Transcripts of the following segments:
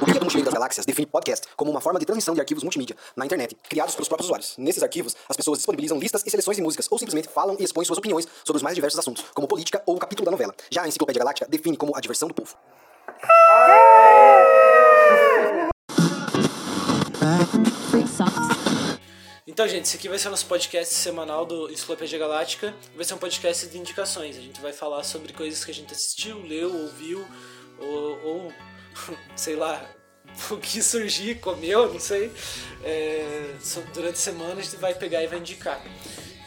O Guia do Mochileiro das Galáxias define podcast como uma forma de transmissão de arquivos multimídia na internet, criados pelos próprios usuários. Nesses arquivos, as pessoas disponibilizam listas e seleções de músicas, ou simplesmente falam e expõem suas opiniões sobre os mais diversos assuntos, como política ou o capítulo da novela. Já a Enciclopédia Galáctica define como a diversão do povo. Então, gente, esse aqui vai ser o nosso podcast semanal do Enciclopédia Galáctica. Vai ser um podcast de indicações. A gente vai falar sobre coisas que a gente assistiu, leu, ouviu, ou, ou sei lá, o que surgir, comeu, não sei. É, durante a semana a gente vai pegar e vai indicar.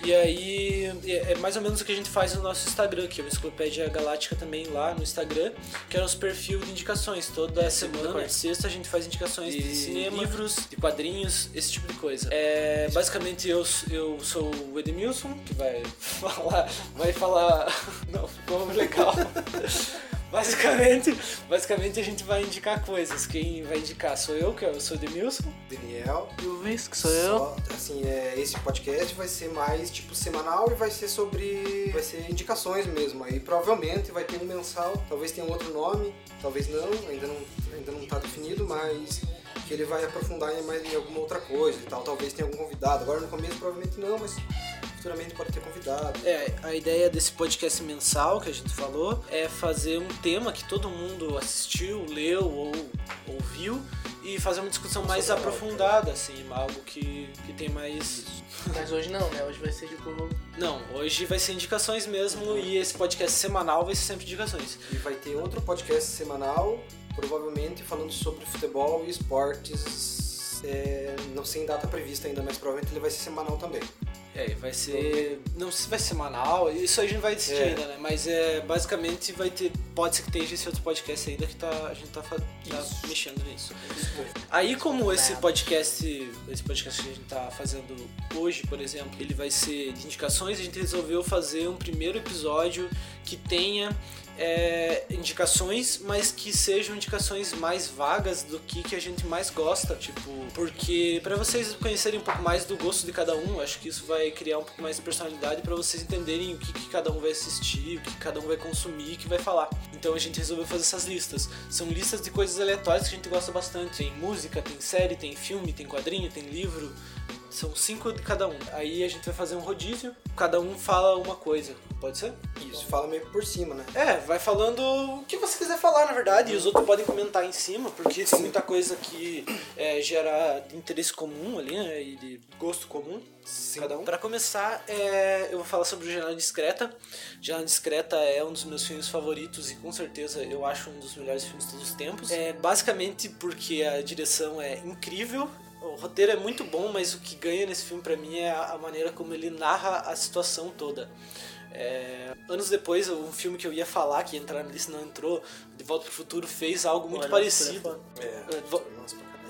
E aí é mais ou menos o que a gente faz no nosso Instagram, que é o Enciclopédia Galáctica também lá no Instagram, que é o nosso perfil de indicações. Toda é, semana, sexta, a gente faz indicações de, de, cinema, livros, de quadrinhos, esse tipo de coisa. É, basicamente eu, eu sou o Edmilson, que vai falar. Vai falar. Não, ficou legal. Basicamente, basicamente a gente vai indicar coisas. Quem vai indicar sou eu, que eu sou o Demilson. Daniel. E o Luiz, que sou Só, eu. Assim, é, esse podcast vai ser mais tipo semanal e vai ser sobre. Vai ser indicações mesmo. Aí provavelmente vai ter um mensal, talvez tenha um outro nome, talvez não, ainda não, ainda não tá definido, mas que ele vai aprofundar em mais em alguma outra coisa e tal. Talvez tenha algum convidado. Agora no começo provavelmente não, mas futuramente pode ter convidado. É, a ideia desse podcast mensal que a gente falou é fazer um tema que todo mundo assistiu, leu ou ouviu e fazer uma discussão Nossa, mais aprofundada, assim, algo que, que tem mais. Mas hoje não, né? Hoje vai ser tipo. Não, hoje vai ser indicações mesmo uhum. e esse podcast semanal vai ser sempre indicações. E vai ter outro podcast semanal, provavelmente falando sobre futebol e esportes. É, não sem data prevista ainda, mas provavelmente ele vai ser semanal também. É, vai ser. Não sei se vai ser semanal, isso a gente vai decidir é. ainda, né? Mas é, basicamente vai ter. Pode ser que tenha esse outro podcast ainda que tá, a gente tá, tá mexendo nisso. Aí como esse podcast. Esse podcast que a gente tá fazendo hoje, por exemplo, ele vai ser de indicações, a gente resolveu fazer um primeiro episódio que tenha é, indicações, mas que sejam indicações mais vagas do que, que a gente mais gosta, tipo, porque para vocês conhecerem um pouco mais do gosto de cada um, acho que isso vai criar um pouco mais de personalidade para vocês entenderem o que, que cada um vai assistir, o que, cada um vai consumir, o que vai falar. Então a gente resolveu fazer essas listas. São listas de coisas aleatórias que a gente gosta bastante. Tem música, tem série, tem filme, tem quadrinho, tem livro. São cinco de cada um. Aí a gente vai fazer um rodízio, cada um fala uma coisa. Pode ser? Isso, fala meio por cima, né? É, vai falando o que você quiser falar, na verdade, e os outros podem comentar em cima, porque tem muita coisa que é, gera interesse comum ali, né? E de gosto comum. Sim. Cada um. Pra começar, é, eu vou falar sobre o Janela Discreta. Janela Discreta é um dos meus filmes favoritos e com certeza eu acho um dos melhores filmes de todos os tempos. É basicamente porque a direção é incrível o roteiro é muito bom, mas o que ganha nesse filme para mim é a maneira como ele narra a situação toda. É, anos depois, um filme que eu ia falar, que ia entrar na lista não entrou, De Volta pro Futuro fez algo muito Olha, parecido. É, é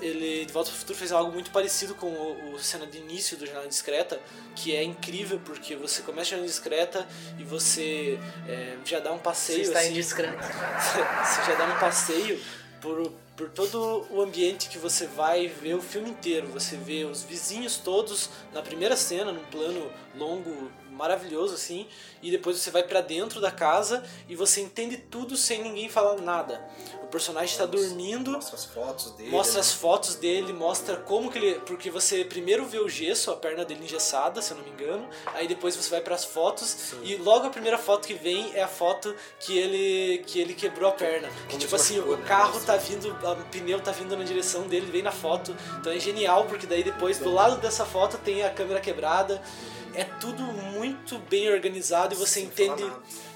ele, De Volta pro Futuro fez algo muito parecido com o, o cena de início do Jornal Discreta, que é incrível porque você começa a Jornal Discreta e você é, já dá um passeio. Você está assim, indiscreto. você já dá um passeio por, por todo o ambiente que você vai ver o filme inteiro. Você vê os vizinhos todos na primeira cena, num plano longo maravilhoso assim, e depois você vai para dentro da casa e você entende tudo sem ninguém falar nada. O personagem está dormindo, mostra as fotos dele, mostra as fotos dele, mostra como que ele, porque você primeiro vê o gesso, a perna dele engessada, se eu não me engano, aí depois você vai para as fotos Sim. e logo a primeira foto que vem é a foto que ele que ele quebrou a perna. Que, tipo assim, o né? carro tá vindo, o pneu tá vindo na direção dele, vem na foto. Então é genial porque daí depois do lado dessa foto tem a câmera quebrada é tudo muito bem organizado e você entende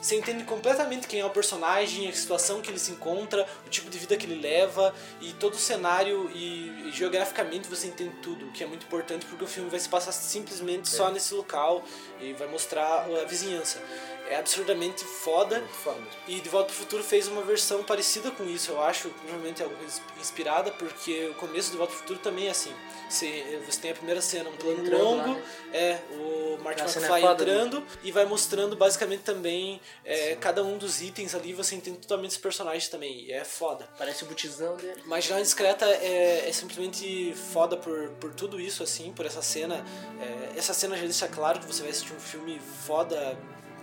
você entende completamente quem é o personagem, a situação que ele se encontra, o tipo de vida que ele leva e todo o cenário e, e geograficamente você entende tudo, o que é muito importante porque o filme vai se passar simplesmente é. só nesse local e vai mostrar a vizinhança. É absurdamente foda. foda e De Volta pro Futuro fez uma versão parecida com isso, eu acho, provavelmente é algo inspirada, porque o começo do De Volta pro Futuro também é assim. Você, você tem a primeira cena, um plano longo, né? é o Martin McFly é entrando né? e vai mostrando basicamente também é, cada um dos itens ali, você entende totalmente os personagens também. É foda. Parece o botizão dele. Mas já Discreta é, é simplesmente foda por, por tudo isso, assim, por essa cena. É, essa cena já deixa claro que você vai assistir um filme foda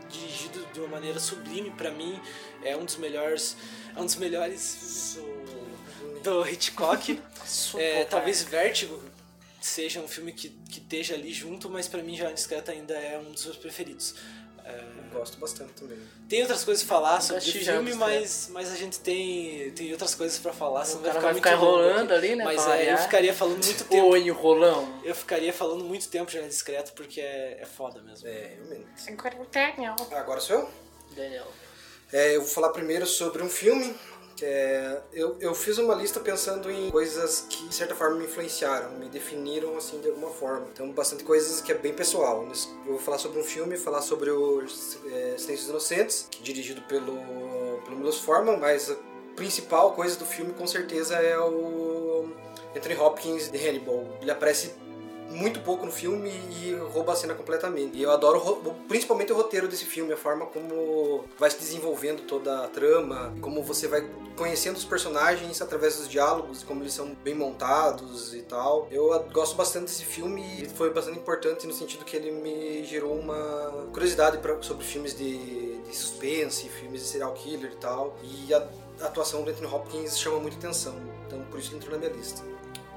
dirigido de uma maneira sublime pra mim. É um dos melhores. É um dos melhores do, do Hitchcock. É, talvez Vértigo seja um filme que, que esteja ali junto, mas pra mim já Discreta ainda é um dos meus preferidos. Eu gosto bastante também. Tem outras coisas pra falar sobre o filme, Discreta. mas, mas a gente tem, tem outras coisas pra falar, senão O cara vai vai ficar enrolando ali, né, Mas é, eu ficaria falando muito tempo. Ô, enrolão. Eu ficaria falando muito tempo já discreto, porque é, é foda mesmo. É, realmente. Agora o Daniel. Agora sou eu? Daniel. É, eu vou falar primeiro sobre um filme. É, eu, eu fiz uma lista pensando em coisas que, de certa forma, me influenciaram, me definiram, assim, de alguma forma. Então, bastante coisas que é bem pessoal. Eu vou falar sobre um filme, falar sobre o é, Inocentes, dirigido pelo, pelo Milos Forman, mas a principal coisa do filme, com certeza, é o Anthony Hopkins de Hannibal. Ele aparece muito pouco no filme e rouba a cena completamente. E eu adoro principalmente o roteiro desse filme, a forma como vai se desenvolvendo toda a trama, como você vai conhecendo os personagens através dos diálogos, como eles são bem montados e tal. Eu gosto bastante desse filme e foi bastante importante no sentido que ele me gerou uma curiosidade pra, sobre filmes de, de suspense, filmes de serial killer e tal. E a, a atuação do Anthony Hopkins chama muita atenção, então por isso ele entrou na minha lista.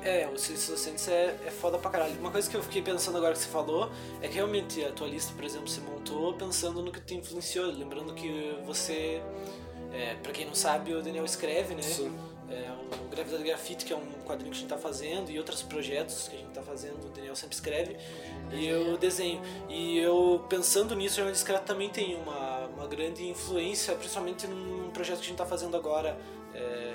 É, o Silêncio Inocentes é, é foda pra caralho. Uma coisa que eu fiquei pensando agora que você falou é que realmente a tua lista, por exemplo, se montou pensando no que te influenciou. Lembrando que você, é, pra quem não sabe, o Daniel escreve, né? Sim. É, o Gravidade Grafite, que é um quadrinho que a gente tá fazendo, e outros projetos que a gente tá fazendo, o Daniel sempre escreve, e eu desenho. E eu, pensando nisso, o Discreto também tem uma, uma grande influência, principalmente num projeto que a gente tá fazendo agora. É,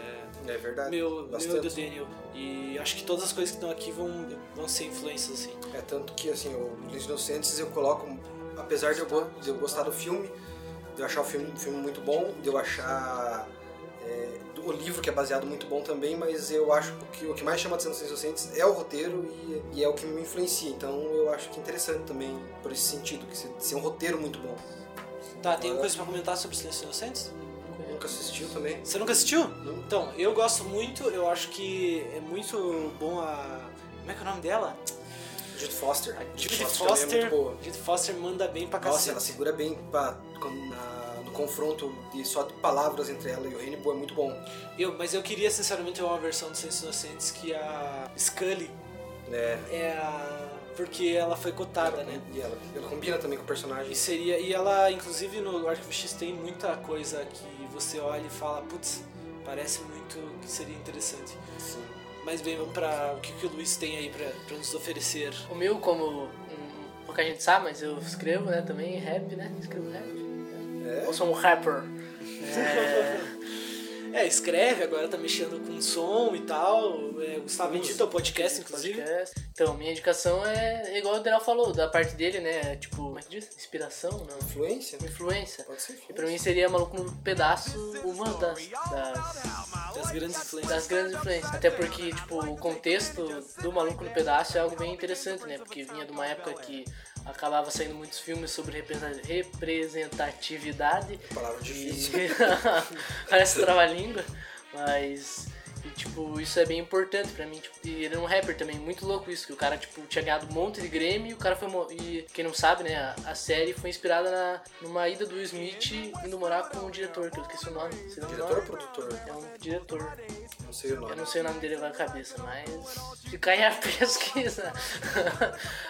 É verdade. meu, bastante. meu e do Daniel. E acho que todas as coisas que estão aqui vão, vão ser influências, assim. É tanto que assim, o Os Inocentes eu coloco, apesar de eu, de eu gostar do filme, de eu achar o filme, filme muito bom, de eu achar é, o livro que é baseado muito bom também, mas eu acho que o que mais chama atenção dos Inocentes é o roteiro e, e é o que me influencia. Então eu acho que é interessante também por esse sentido, que ser, um roteiro muito bom. Tá, tem coisa pra comentar sobre Silêncio Inocentes? Nunca assistiu também? Você nunca assistiu? Não. Então, eu gosto muito, eu acho que é muito bom a. Como é que é o nome dela? Judith Foster. A Judith Judy também Foster. é muito boa. Judy Foster manda bem pra Nossa, cacete. ela segura bem pra, na- no confronto de só de palavras entre ela e o Hannibal é muito bom. Eu, mas eu queria, sinceramente, uma versão do Silêncio Inocentes que a Scully né? é a. Porque ela foi cotada, né? E ela, ela combina também com o personagem. E seria. E ela, inclusive, no Arquivo X tem muita coisa que você olha e fala, putz, parece muito que seria interessante. Sim. Mas bem, vamos pra o que, que o Luiz tem aí pra, pra nos oferecer. O meu, como pouca gente sabe, mas eu escrevo, né, também rap, né? Escrevo rap. É? Eu sou um rapper. É, É, escreve, agora tá mexendo com som e tal. É, Gustavo edita o podcast, inclusive. podcast. Então, minha indicação é igual o Daniel falou, da parte dele, né? Tipo, como é que diz? Inspiração, não? Influência? Influência. Pode ser. E pra mim seria Maluco no Pedaço uma das, das, Das grandes influências. das grandes influências. Até porque, tipo, o contexto do Maluco no Pedaço é algo bem interessante, né? Porque vinha de uma época que acabava saindo muitos filmes sobre representa- representatividade. Palavra E... difícil. Parece trava-língua, mas... E, tipo, isso é bem importante pra mim. Tipo, e ele é um rapper também, muito louco isso. Que o cara, tipo, tinha ganhado um monte de Grammy e o cara foi... E quem não sabe, né, a, a série foi inspirada na, numa ida do Smith indo morar com um diretor, que eu esqueci o nome. Diretor ou produtor? É um diretor. Não sei o Eu nome. não sei o nome dele agora na cabeça, mas fica aí a pesquisa.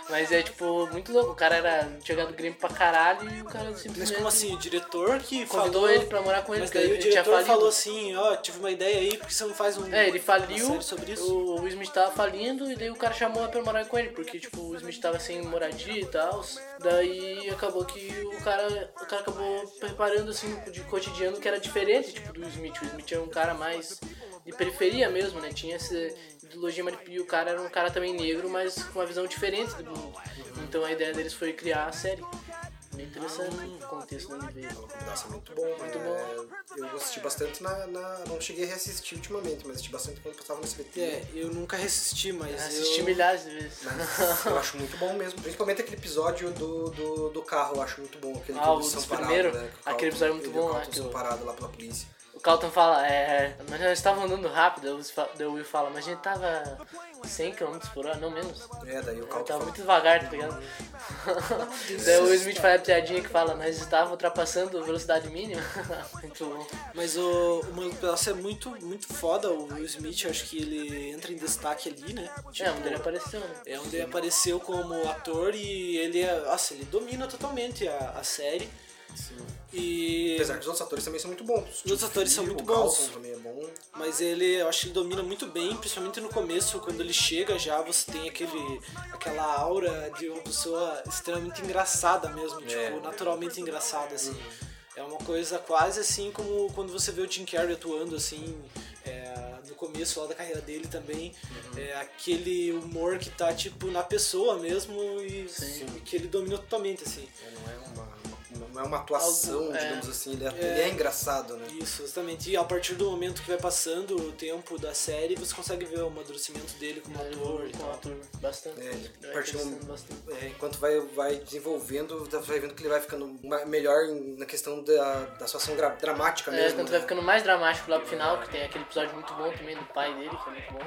mas é tipo, muito louco. O cara era ganhado Grammy pra caralho e o cara Mas simplesmente como assim? O diretor que convidou falou... ele pra morar com ele, Mas porque daí o ele tinha diretor falou assim, ó, tive uma ideia aí, porque você não faz um... É, ele faliu, sobre isso? o Will Smith tava falindo e daí o cara chamou ela pra morar com ele, porque tipo, o Will Smith tava sem moradia e tal. Daí acabou que o cara, o cara acabou preparando assim de cotidiano que era diferente, tipo, do Smith. O Smith era um cara mais de periferia mesmo, né? Tinha essa ideologia, e o cara era um cara também negro, mas com uma visão diferente do mundo. Então a ideia deles foi criar a série. Bem interessante o contexto do ele veio. Nossa, muito bom. Muito é, Eu assisti bastante na, na- Não cheguei a reassistir ultimamente, mas assisti bastante quando passava no SBT. É, eu nunca resisti, mas Assisti eu... milhares de vezes. Mas eu acho muito bom mesmo. Principalmente aquele episódio do, do, do carro, eu acho muito bom. Aquele Ah, que o dos primeiro? né? Aquele episódio é muito bom, né, que são o- parados lá pela polícia. O Calton fala, é. Mas nós estávamos andando rápido, o Will fala, mas a gente tava 100 km por hora, não menos. É, daí o Calton tava fala, muito devagar, tá ligado? Daí o Will Smith faz a piadinha que fala, nós estávamos ultrapassando a velocidade mínima. muito bom. Mas o, o Mano Pedaço é muito, muito foda. O Will Smith, acho que ele entra em destaque ali, né? É, onde ele apareceu, né? É onde ele apareceu como ator e ele é. Nossa, ele domina totalmente a, a série. E. Apesar que os outros atores também são muito bons. Os outros atores são muito o bons. Também é bom. Mas ele, eu acho que ele domina muito bem, principalmente no começo, quando ele chega já, você tem aquele, aquela aura de uma pessoa extremamente engraçada mesmo, tipo, naturalmente engraçada, assim. É uma coisa quase assim como quando você vê o Jim Carrey atuando, assim, é, no começo lá da carreira dele também. É aquele humor que tá, tipo, na pessoa mesmo e, e que ele domina totalmente, assim. É, não é uma- não é uma atuação, Algo, é. digamos assim. Ele é, ele é engraçado, né? Isso, exatamente. E a partir do momento que vai passando o tempo da série, você consegue ver o amadurecimento dele como ator e Com o tal. ator bastante. É, partir crescendo bastante. É, enquanto vai, vai desenvolvendo, você vai vendo que ele vai ficando melhor na questão da, da situação dramática É, mesmo. quando né? vai ficando mais dramático lá pro final, que tem aquele episódio muito bom também do pai dele, que é muito bom.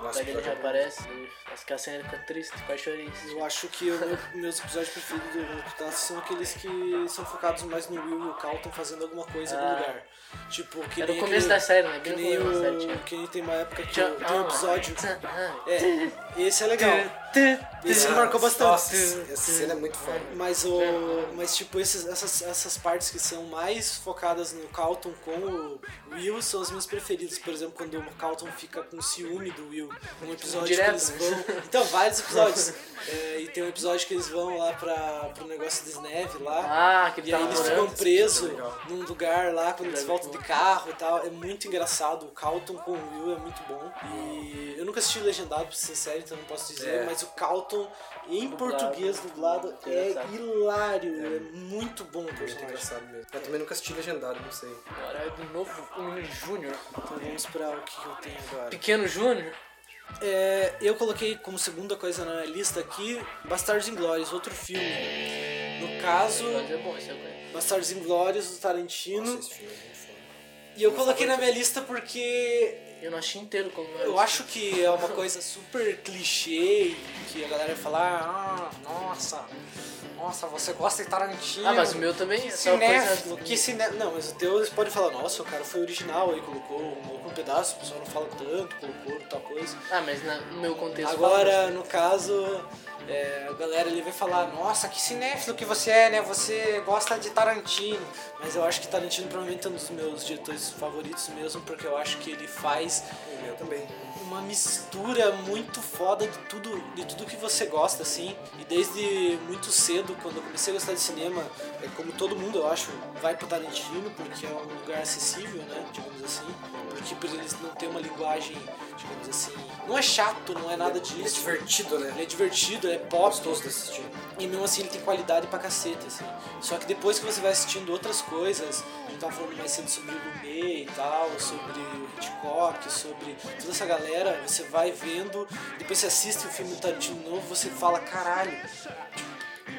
O Nossa, pai dele já aparece, acho que a cena fica triste, quase chorei. Eu acho que o meu- meus episódios preferidos do Reputação são aqueles que são focados mais no Will e o Carlton fazendo alguma coisa Ah. lugar. Tipo, que Era nem o começo da série, né? Que nem no começo da série o. tinha. Que nem tem uma época que tem um ah, episódio. ah, É, esse é legal. Esse me marcou bastante. Nossa, essa cena é muito foda. Mas o. Mas tipo, esses, essas, essas partes que são mais focadas no Carlton com o Will são as minhas preferidas. Por exemplo, quando o Carlton fica com ciúme do Will. Um episódio Direto, que eles vão. Então, vários episódios. É, e tem um episódio que eles vão lá pra, pro negócio de neve lá. Ah, que E aí tá eles namorando. ficam presos é num lugar lá quando eles voltam de carro e tal. É muito engraçado. O Calton com o Will é muito bom. E eu nunca assisti legendado, pra ser sério, então não posso dizer. É. Mas o Calton em Dublado. português dublado é engraçado. hilário. É, muito bom o Muito personagem. engraçado mesmo. Eu também nunca assisti legendado, não sei. Agora é do novo o menino Júnior. Então vamos pra o que eu tenho agora. Pequeno Júnior? É, eu coloquei como segunda coisa na lista aqui Bastardos Inglórios, outro filme. No caso, Mas é bom, esse eu conheço. Bastardos Inglórios do Tarantino. Nossa, esse filme é muito. E eu coloquei na minha lista porque Eu não achei inteiro como Eu acho que é uma coisa super clichê que a galera vai falar, ah, nossa, nossa, você gosta de Tarantino. Ah, mas o meu também é só cinéfilo, coisa... que ciné... Não, mas o teu eles podem falar, nossa, o cara foi original aí, colocou um, um pedaço, o pessoal não fala tanto, colocou tal coisa. Ah, mas na- no meu contexto... Agora, no caso, é, a galera ali vai falar, nossa, que cinéfilo que você é, né? Você gosta de Tarantino. Mas eu acho que Tarantino provavelmente é um dos meus diretores favoritos mesmo, porque eu acho que ele faz uma mistura muito foda de tudo, de tudo que você gosta, assim. E desde muito cedo, quando eu comecei a gostar de cinema, é como todo mundo, eu acho, vai pro Tarantino, porque é um lugar acessível, né? Digamos assim. Porque por eles não ter uma linguagem, digamos assim. Não é chato, não é nada Ele é disso. divertido, Ele né? é divertido, é pop. Gostoso de assistir. E mesmo assim ele tem qualidade pra cacete, assim. Só que depois que você vai assistindo outras coisas, a gente tava falando mais cedo sobre o Lumet e tal, sobre o Hitchcock, sobre toda essa galera, você vai vendo, depois você assiste o filme do Tarantino novo, você fala, caralho,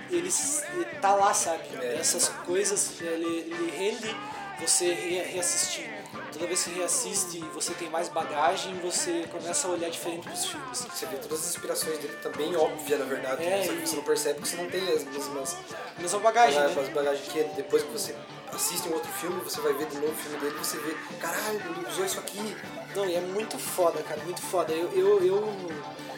ele, ele tá lá, sabe? É. Essas coisas, ele, ele rende você re- reassistir. Toda vez que você reassiste, você tem mais bagagem, você começa a olhar diferente pros filmes. Você vê todas as inspirações dele também óbvia, na verdade. É, só que você não percebe que você não tem as mesmas Mesma bagagem, né? as bagagens que. Depois que você assiste um outro filme, você vai ver de novo o filme dele, você vê, caralho, ele usou isso aqui. Não, e é muito foda, cara, muito foda. Eu, eu, eu...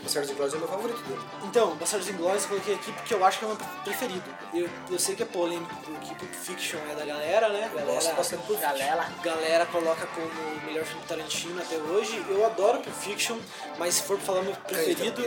Sérgio Glória é o meu favorito dele. Então, Bastardos Inglórios eu coloquei aqui porque eu acho que é o meu preferido. Eu, eu sei que é polêmico, porque Pulp Fiction é da galera, né? Eu Galera, gosto bastante do Galera. galera coloca como o melhor filme do Tarantino até hoje. Eu adoro Pulp Fiction, mas se for pra falar meu preferido,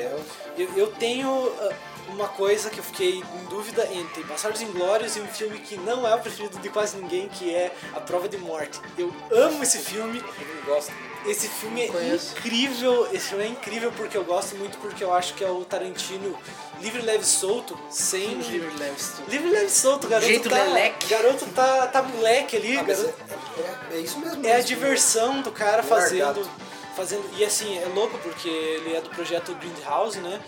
eu, eu tenho ah, uma coisa que eu fiquei em dúvida entre Bastardos Inglórios e um filme que não é o preferido de quase ninguém, que é A Prova de Morte. Eu amo esse filme, Eu não gosto. Esse filme é Conheço. incrível, esse filme é incrível porque eu gosto muito porque eu acho que é o Tarantino livre, leve solto, sem Livre Leves. livre, leve solto, garoto Jeito tá, leleque. garoto tá, tá moleque ali, Ah, garoto, é, é- é isso mesmo. é a mesmo. diversão do cara Largado. fazendo fazendo e assim, é louco porque ele é do projeto Grindhouse, né?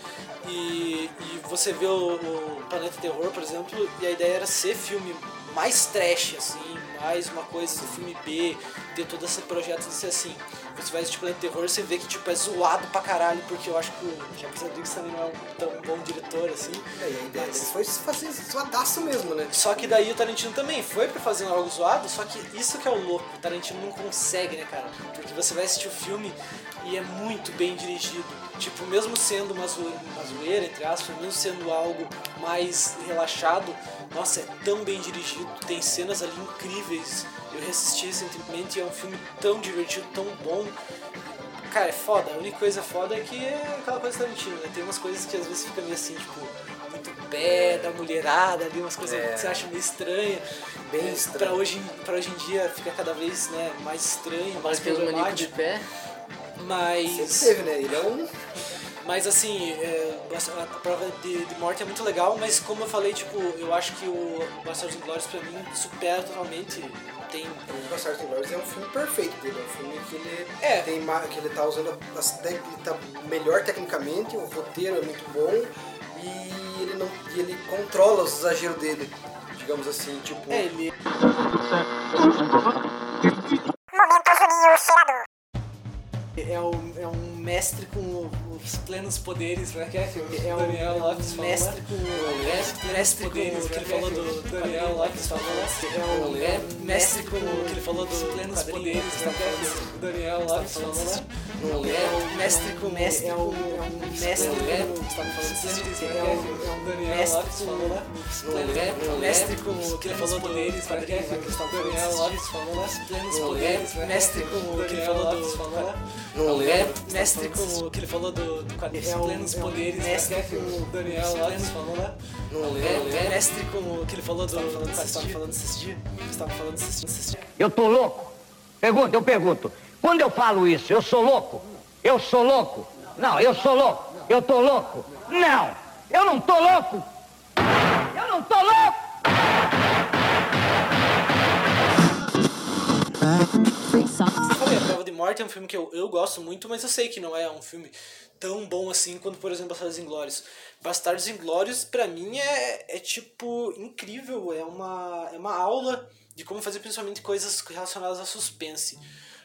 E, e você vê o, o Planeta Terror, por exemplo, e a ideia era ser filme mais trash assim, mais uma coisa do filme B, ter todo esse projeto de ser assim. Você vai assistir Planeta Terror, você vê que tipo, é zoado pra caralho, porque eu acho que o James Rodrigues também não é um tão bom diretor assim. É, e a ideia Mas- dele foi fazer zoadaço mesmo, né? Só que daí o Tarantino também foi pra fazer algo zoado, só que isso que é o louco, o Tarantino não consegue, né, cara? Porque você vai assistir o filme e é muito bem dirigido. Tipo, mesmo sendo uma zoeira, uma zoeira, entre aspas, mesmo sendo algo mais relaxado, nossa, é tão bem dirigido, tem cenas ali incríveis. Eu reassisti recentemente e é um filme tão divertido, tão bom. Cara, é foda. A única coisa foda é que é aquela coisa Tarantino, né? Tem umas coisas que às vezes fica meio assim, tipo, muito pé da mulherada ali, umas coisas É. que você acha meio estranha. Bem É, estranho. Pra hoje, pra hoje em dia fica cada vez né, mais estranho, mais Mas maníacos de problemático. pé. Mas. Sempre teve, né? Ele é um. Mas assim, é, a prova de, de morte é muito legal, mas como eu falei, tipo, eu acho que o Bastardos Inglórios pra mim supera totalmente. Tem. O Bastardos Inglórios é um filme perfeito dele, é um filme que ele É. tem que ele tá usando ele tá melhor tecnicamente, o roteiro é muito bom e ele não e ele controla os exageros dele, digamos assim, tipo É, ele. Os plenos poderes, né? Que é, que o É Daniel um Lopes falou, mestre com- É, mestre, mestre com poderes, o que ele falou do Daniel Lopes falou. É o é, mestre com o que ele falou dos plenos poderes, né? Que o Daniel Lopes falou, É o mestre com mestre É o- o mestre? É o Daniel Lopes falou, o mestre com o que ele falou poderes, né? Que o Daniel Lopes falou? Plenos poderes? Mestre com o que ele falou do mestre com o que ele falou do, do É o- plenos é o poderes, mestre né? Que o Daniel Lopes falou, né? Não É, lembro. é, mestre com o que ele falou do. Você estava falando esses dias? Você estava falando esses esses dias? Eu tô louco? Pergunta, eu pergunto. Quando eu falo isso, eu sou louco? Eu sou louco? Não, eu sou louco. Eu tô louco? Não, eu não tô louco. Eu não tô louco. Eu falei, A Prova de Morte é um filme que eu, eu gosto muito, mas eu sei que não é um filme tão bom assim quanto, por exemplo, Bastardos Inglórios. Bastardos Inglórios, pra mim, é, é tipo incrível. É uma, é uma aula de como fazer principalmente coisas relacionadas a suspense.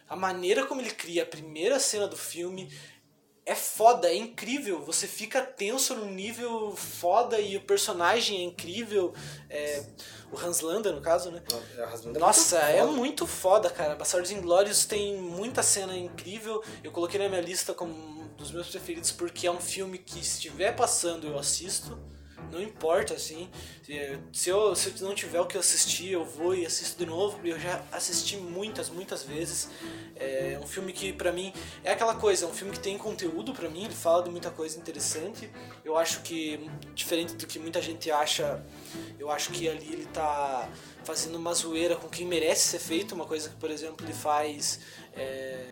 A maneira como ele cria a primeira cena do filme é foda, é incrível. Você fica tenso num nível foda e o personagem é incrível. É, o Hans Landa, no caso, né? É, a razão dele Nossa, muito é foda. muito foda, cara. Bastardos Inglórios tem muita cena incrível. Eu coloquei na minha lista como dos meus preferidos porque é um filme que se estiver passando eu assisto. Não importa, assim. Se- eu, se eu não tiver o que assistir, eu vou e assisto de novo. Eu já assisti muitas, muitas vezes. É um filme que, pra mim, é aquela coisa. É um filme que tem conteúdo pra mim. Ele fala de muita coisa interessante. Eu acho que, diferente do que muita gente acha, eu acho que ali ele tá fazendo uma zoeira com quem merece ser feito. Uma coisa que, por exemplo, ele faz... é,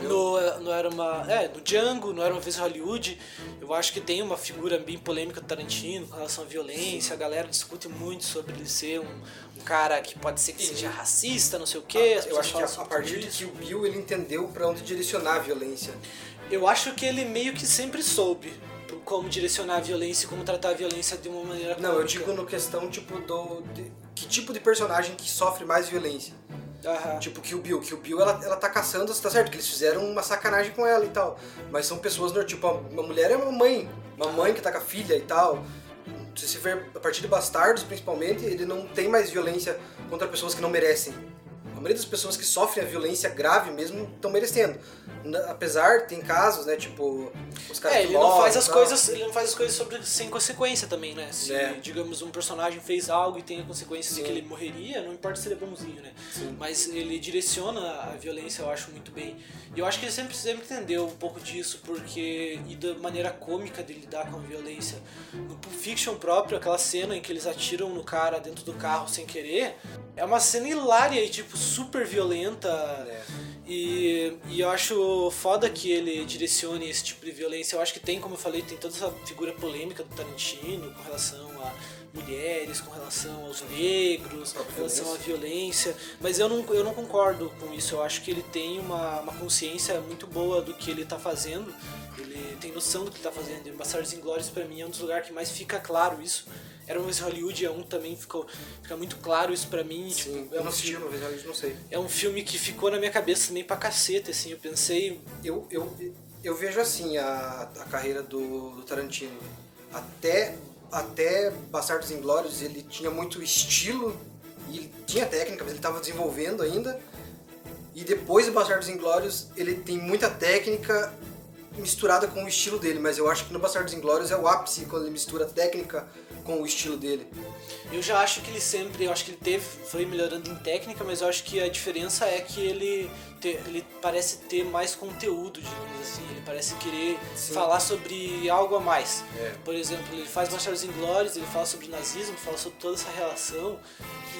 no, no era uma é no Django não era uma vez Hollywood eu acho que tem uma figura bem polêmica do Tarantino com relação à violência a galera discute muito sobre ele ser um, um cara que pode ser que seja racista não sei o que Eu acho que a, a partir de que o Bill ele entendeu pra onde direcionar a violência. eu acho que ele meio que sempre soube como direcionar a violência e como tratar a violência de uma maneira Não, eu cômica. digo no questão tipo do de- que tipo de personagem que sofre mais violência. Tipo que o Bill, que o Bill ela, ela tá caçando, tá certo que eles fizeram uma sacanagem com ela e tal, mas são pessoas, tipo, uma mulher é uma mãe, uma mãe que tá com a filha e tal. Se você ver a partir de bastardos, principalmente, ele não tem mais violência contra pessoas que não merecem. A maioria das pessoas que sofrem a violência grave mesmo estão merecendo. Apesar, tem casos, né, tipo, os caras É, ele não faz as coisas, ele não faz as coisas sobre, sem consequência também, né? Se, É. digamos, um personagem fez algo e tem a consequência de Sim. que ele morreria, não importa se ele é bonzinho, né? Mas ele direciona a violência, eu acho muito bem. E eu acho que ele sempre, sempre entendeu um pouco disso, porque. e da maneira cômica de lidar com a violência. No Pulp Fiction próprio, aquela cena em que eles atiram no cara dentro do carro sem querer, é uma cena hilária e, tipo, super violenta. É. E e eu acho foda que ele direcione esse tipo de violência. Eu acho que tem, como eu falei, tem toda essa figura polêmica do Tarantino com relação a mulheres, com relação aos negros, com relação à violência. Mas eu não, eu não concordo com isso. Eu acho que ele tem uma, uma consciência muito boa do que ele tá fazendo. Ele tem noção do que ele tá fazendo. E Bastardos Inglórios, pra mim, é um dos lugares que mais fica claro isso. Era uma vez Hollywood, é um também ficou, fica muito claro isso pra mim. tipo, Sim, é eu um não assisti filme- uma vez, não sei. é um filme que ficou na minha cabeça também pra cacete, assim. Eu pensei, Eu, eu, eu vejo assim a, a carreira do, do Tarantino. Até, até Bastardos Inglórios ele tinha muito estilo e ele tinha técnica, mas ele estava desenvolvendo ainda. E depois do Bastardos Inglórios ele tem muita técnica misturada com o estilo dele, mas eu acho que no Bastardos Inglórios é o ápice quando ele mistura técnica com o estilo dele. Eu já acho que ele sempre, eu acho que ele teve, foi melhorando em técnica, mas eu acho que a diferença é que ele, te- ele parece ter mais conteúdo, digamos assim. Ele parece querer Sim. falar sobre algo a mais. É. Por exemplo, ele faz Bastardos Inglórios, ele fala sobre nazismo, fala sobre toda essa relação.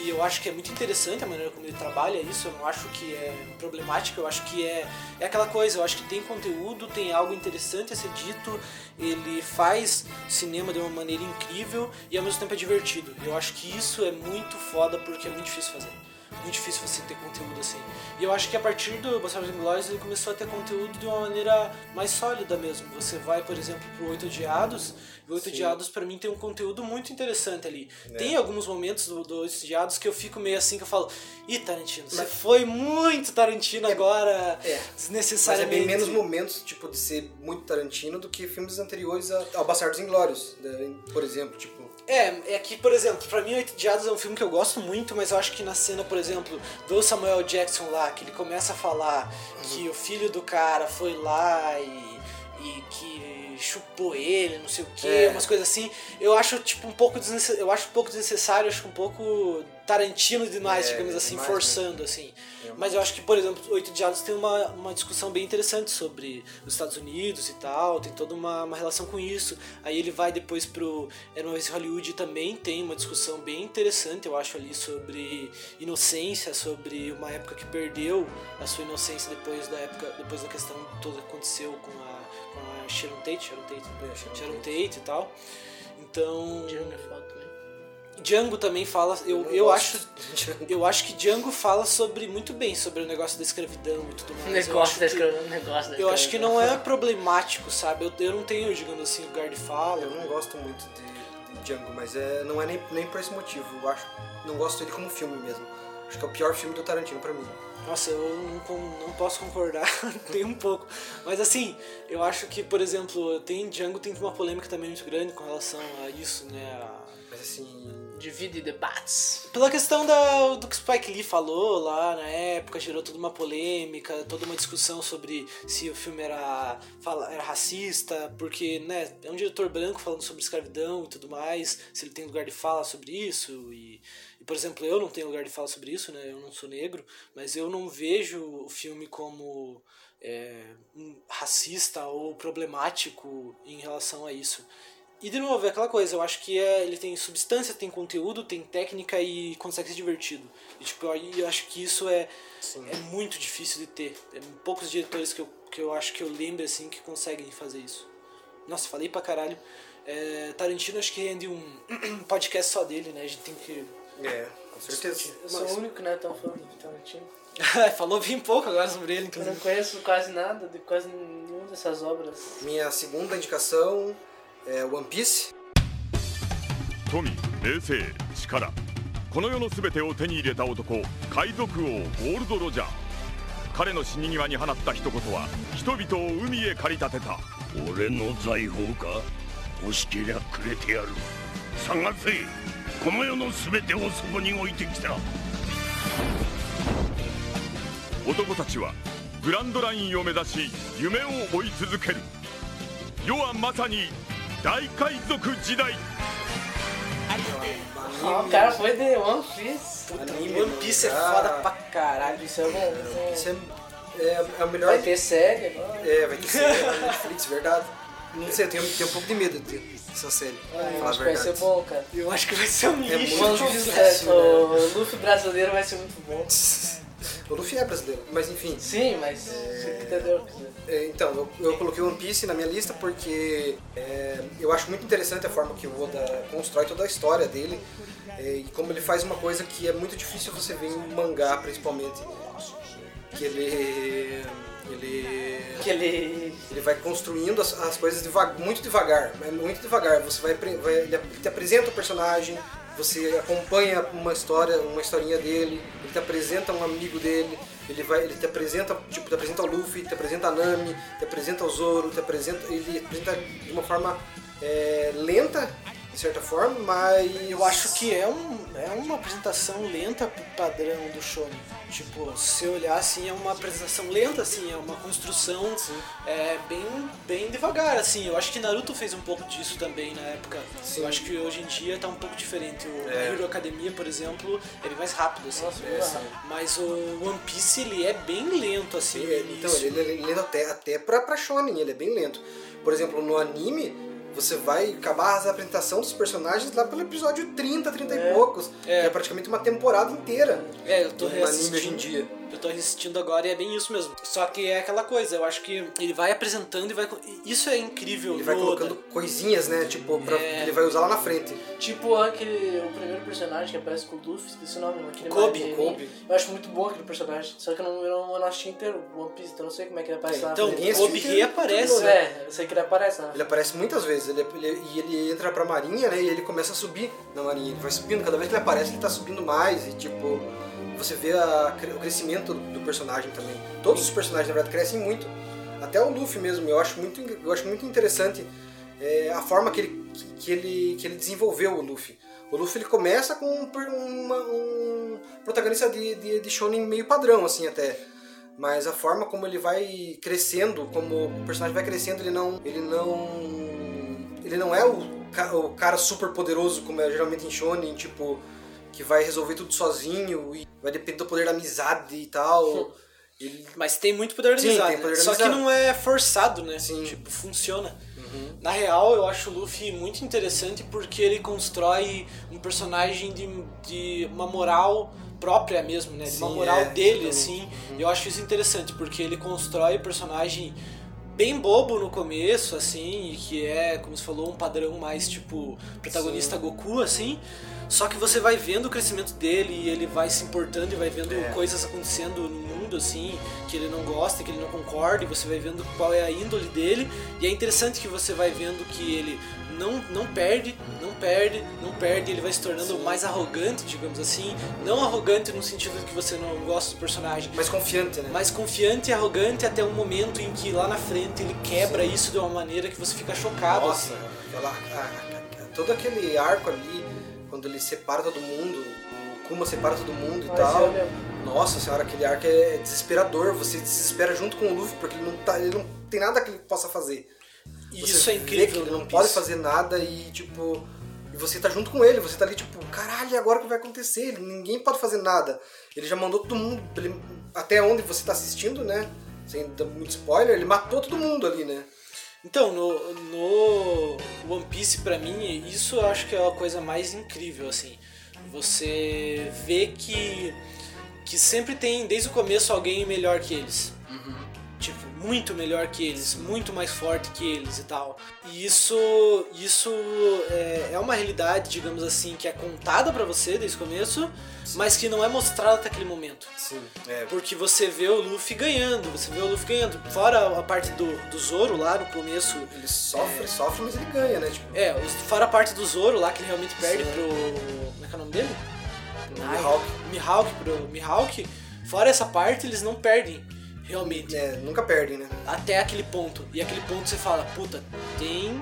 E eu acho que é muito interessante a maneira como ele trabalha isso. Eu não acho que é problemático, eu acho que é, é aquela coisa. Eu acho que tem conteúdo, tem algo interessante a ser dito. Ele faz cinema de uma maneira incrível e ao mesmo tempo é divertido. Eu acho que isso é muito foda porque é muito difícil fazer. Muito difícil você ter conteúdo assim. E eu acho que a partir do Bastardos Inglórios ele começou a ter conteúdo de uma maneira mais sólida mesmo. Você vai, por exemplo, pro Oito Odiados, e o Oito Odiados pra mim tem um conteúdo muito interessante ali. Tem alguns momentos do, do Oito Odiados que eu fico meio assim que eu falo, ih, Tarantino, você foi muito Tarantino agora, é. Mas é desnecessariamente. bem menos momentos, tipo, de ser muito Tarantino do que filmes anteriores ao Bastardos Inglórios, né? por exemplo, tipo... É, é que, por exemplo, pra mim Oito Diados é um filme que eu gosto muito, mas eu acho que na cena, por exemplo, do Samuel Jackson lá, que ele começa a falar que o filho do cara foi lá e, e que chupou ele, não sei o que, É. umas coisas assim, eu acho tipo um pouco desnecessário, eu acho um pouco desnecessário, acho um pouco Tarantino demais, É, digamos assim, demais, forçando assim. Mas eu acho que, por exemplo, Oito Diados tem uma, uma discussão bem interessante sobre os Estados Unidos e tal, tem toda uma, uma relação com isso. Aí ele vai depois pro Era uma vez Hollywood e também tem uma discussão bem interessante, eu acho, ali sobre inocência, sobre uma época que perdeu a sua inocência depois da época, depois da questão toda que aconteceu com a, com a Sharon Tate, Sharon Tate, É, Sharon Sharon Tate e tal. Então, é também. Django também fala, eu, eu gosto acho eu acho que Django fala sobre muito bem sobre o negócio da escravidão e tudo mais. eu acho Negócio da que, escravidão. Negócio da eu acho que não é problemático, sabe? Eu, eu não tenho, digamos assim, lugar de fala. Eu não gosto muito de, de Django, mas é, não é nem, nem por esse motivo. Eu acho, não gosto dele como filme mesmo. Acho que é o pior filme do Tarantino pra mim. Nossa, eu não, não posso concordar, tem um pouco. Mas assim, eu acho que, por exemplo, tem Django tem uma polêmica também muito grande com relação a isso, né? A- Mas assim, Divide debates. Pela questão da, do que Spike Lee falou lá na época, gerou toda uma polêmica, toda uma discussão sobre se o filme era, era racista, porque né, é um diretor branco falando sobre escravidão e tudo mais, se ele tem lugar de fala sobre isso. E, por exemplo, eu não tenho lugar de fala sobre isso, né, eu não sou negro, mas eu não vejo o filme como é, racista ou problemático em relação a isso. E de novo, é aquela coisa, eu acho que é, ele tem substância, tem conteúdo, tem técnica e consegue ser divertido. E tipo, aí eu acho que isso é, é muito difícil de ter. É poucos diretores que eu, que eu acho que eu lembro assim que conseguem fazer isso. Nossa, falei pra caralho. É, Tarantino acho que rende um podcast só dele, né? A gente tem que. é, com certeza. Eu sou Mas- o único que não é tão fã do Tarantino. Falou bem pouco agora sobre ele, Eu não inclusive. conheço quase nada de quase nenhuma dessas obras. Minha segunda indicação é One Piece？富名声力。この世の全てを手に入れた男海賊王ゴールド・ロジャー。彼の死に際に放った一言は人々を海へ駆り立てた。俺の財宝か？欲しけりゃくれてやる。探せ！この世の全てをそこに置いてきた。男たちはグランドラインを目指し夢を追い続ける。世はまさに大海賊時代 Ah, o cara foi de One Piece. Anime, One Piece é mangá. foda pra caralho. Isso é bom. Isso é, é, é o melhor. Vai ter série agora. É, vai ter série na Netflix, verdade. Não sei, eu tenho, tenho um pouco de medo de ter essa série. pra Ah, eu falar a acho que vai verdade. ser bom, cara. Eu acho que vai ser um É lixo. muito One difícil, Piece, é, né? o Luffy brasileiro vai ser muito bom. O Luffy é brasileiro, mas enfim. Sim, mas você entendeu? É, então, eu, eu coloquei One Piece na minha lista porque é, eu acho muito interessante a forma que o Oda constrói toda a história dele é, e como ele faz uma coisa que é muito difícil você ver em mangá, principalmente. Que ele. Ele. Que ele. Ele vai construindo as, as coisas deva- muito devagar, é muito devagar. Você vai, vai- ele te apresenta o personagem, você acompanha uma história, uma historinha dele, ele te apresenta um amigo dele, ele vai, ele te apresenta, tipo, te apresenta o Luffy, te apresenta a Nami, te apresenta o Zoro, te apresenta, ele apresenta de uma forma é, lenta, de certa forma, mas Eu acho que é, um, é uma apresentação lenta padrão do Shonen. Tipo, se olhar assim, é uma apresentação lenta, assim, é uma construção é, bem, bem devagar, assim. Eu acho que Naruto fez um pouco disso também na época. Eu acho que hoje em dia tá um pouco diferente. O É. Hero Academia, por exemplo, ele é mais rápido, assim. Nossa, É, muito Mas o One Piece, ele é bem lento, assim, Sim, é, então, ele é lento até, até pra, pra shonen, ele é bem lento. Por exemplo, no anime, você vai acabar a apresentação dos personagens lá pelo episódio 30, 30 e poucos. É. É. praticamente uma temporada inteira. É, eu tô no anime hoje em dia. Eu tô assistindo agora e é bem isso mesmo. Só que é aquela coisa, eu acho que ele vai apresentando e vai. Isso é incrível. Ele vai no Oda. colocando coisinhas, né? Tipo, pra, É. ele vai usar lá na frente. Tipo aquele. O primeiro personagem que aparece com o Luffy, esqueci o nome, aquele Kobe, mais Kobe. Eu acho muito bom aquele personagem. Só que eu não, eu não, eu não assisti inteiro o One Piece, então eu não sei como é que ele aparece lá. Então, na Ninguém o frente. Kobe reaparece. tudo, É, eu sei que ele aparece lá. Ele aparece muitas vezes, ele, ele- e ele entra pra marinha, né? E ele começa a subir na marinha. Ele vai subindo, cada vez que ele aparece, ele tá subindo mais. E tipo, você vê a o crescimento do personagem também. Todos os personagens, na verdade, crescem muito. Até o Luffy mesmo, eu acho muito, eu acho muito interessante é, a forma que ele, que, ele, que ele desenvolveu o Luffy. O Luffy ele começa com um, uma- um protagonista de, de, de shonen meio padrão, assim, até. Mas a forma como ele vai crescendo, como o personagem vai crescendo, ele não. Ele não. Ele não é o, o cara super poderoso, como é geralmente em Shonen, tipo, que vai resolver tudo sozinho e vai depender do poder da amizade e tal. Ele, Mas tem muito poder de Sim, amizade, tem né? poder de Só que amizade. não é forçado, né? Sim. Tipo, funciona. Na real, eu acho o Luffy muito interessante porque ele constrói um personagem de, de uma moral própria mesmo, né? De uma Sim, moral é, dele, assim. Eu acho isso interessante porque ele constrói o personagem bem bobo no começo, assim, e que é, como você falou, um padrão mais tipo protagonista Goku, assim. Só que você vai vendo o crescimento dele e ele vai se importando e vai vendo É. coisas acontecendo no mundo, assim, que ele não gosta, que ele não concorda, e você vai vendo qual é a índole dele. E é interessante que você vai vendo que ele não, não perde, não perde, não perde, ele vai se tornando mais arrogante, digamos assim. Não arrogante no sentido de que você não gosta do personagem, mais confiante, né? mais confiante e arrogante até um momento em que lá na frente ele quebra isso de uma maneira que você fica chocado. Nossa, assim. aquela, a- a- a- todo aquele arco ali, quando ele separa todo mundo, o Kuma separa todo mundo e Mas tal. eu lembro. Nossa senhora, aquele arco é desesperador. Você se desespera junto com o Luffy porque ele não, tá, ele não tem nada que ele possa fazer. E Você isso é incrível. que ele não One pode fazer nada e tipo. E você tá junto com ele, você tá ali tipo, caralho, e agora o que vai acontecer? Ninguém pode fazer nada. Ele já mandou todo mundo. ele- até onde você tá assistindo, né? Sem dar muito spoiler, ele matou todo mundo ali, né? Então, no, no One Piece, pra mim, isso eu acho que é a coisa mais incrível, assim. Você vê que, que sempre tem, desde o começo, alguém melhor que eles. Muito melhor que eles, muito mais forte que eles e tal. E isso, isso é, é uma realidade, digamos assim, que é contada pra você desde o começo, mas que não é mostrada até aquele momento. Sim. É, Porque você vê o Luffy ganhando, você vê o Luffy ganhando. Fora a parte do, do Zoro lá no começo. ele sofre, sofre, mas ele ganha, né? Tipo, É, fora a parte do Zoro lá que ele realmente perde Sim. pro. Como é que é o nome dele? Mihawk. Mihawk pro Mihawk. Fora essa parte, eles não perdem. Realmente. É, nunca perde, né? Até aquele ponto. E aquele ponto você fala, puta, tem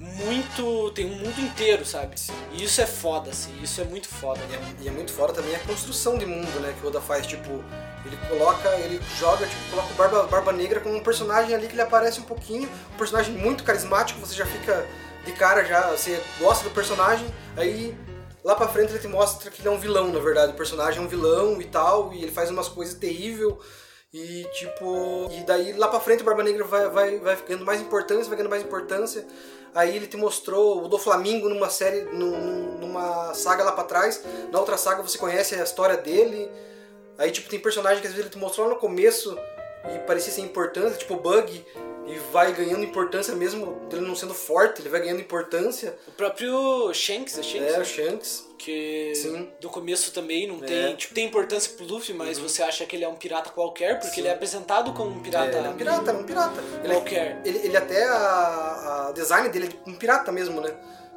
muito. Tem um mundo inteiro, sabe? E isso é foda, assim. Isso é muito foda. E é, e é muito fora também a construção de mundo, né? Que o Oda faz, tipo, ele coloca, ele joga, tipo, coloca o Barba, Barba Negra como um personagem ali que ele aparece um pouquinho, um personagem muito carismático, você já fica de cara já, você gosta do personagem, aí lá pra frente ele te mostra que ele é um vilão, na verdade, o personagem é um vilão e tal, e ele faz umas coisas terríveis. E tipo. E daí lá pra frente o Barba Negra vai, vai, vai ganhando mais importância, vai ganhando mais importância. Aí ele te mostrou o do Flamingo numa série, num- numa saga lá pra trás. Na outra saga você conhece a história dele. Aí, tipo, tem personagem que às vezes ele te mostrou lá no começo e parecia sem importância, tipo o Bug, e vai ganhando importância mesmo ele não sendo forte, ele vai ganhando importância. O próprio Shanks, é Shanks? É, né? o Shanks. Que Sim. do começo também não É. tem. Tipo, tem importância pro Luffy, mas você acha que ele é um pirata qualquer, porque ele é apresentado como um pirata. É, ele é um pirata, é um pirata. Ele, Qualquer. Ele, ele até, a, a design dele é um pirata mesmo, né?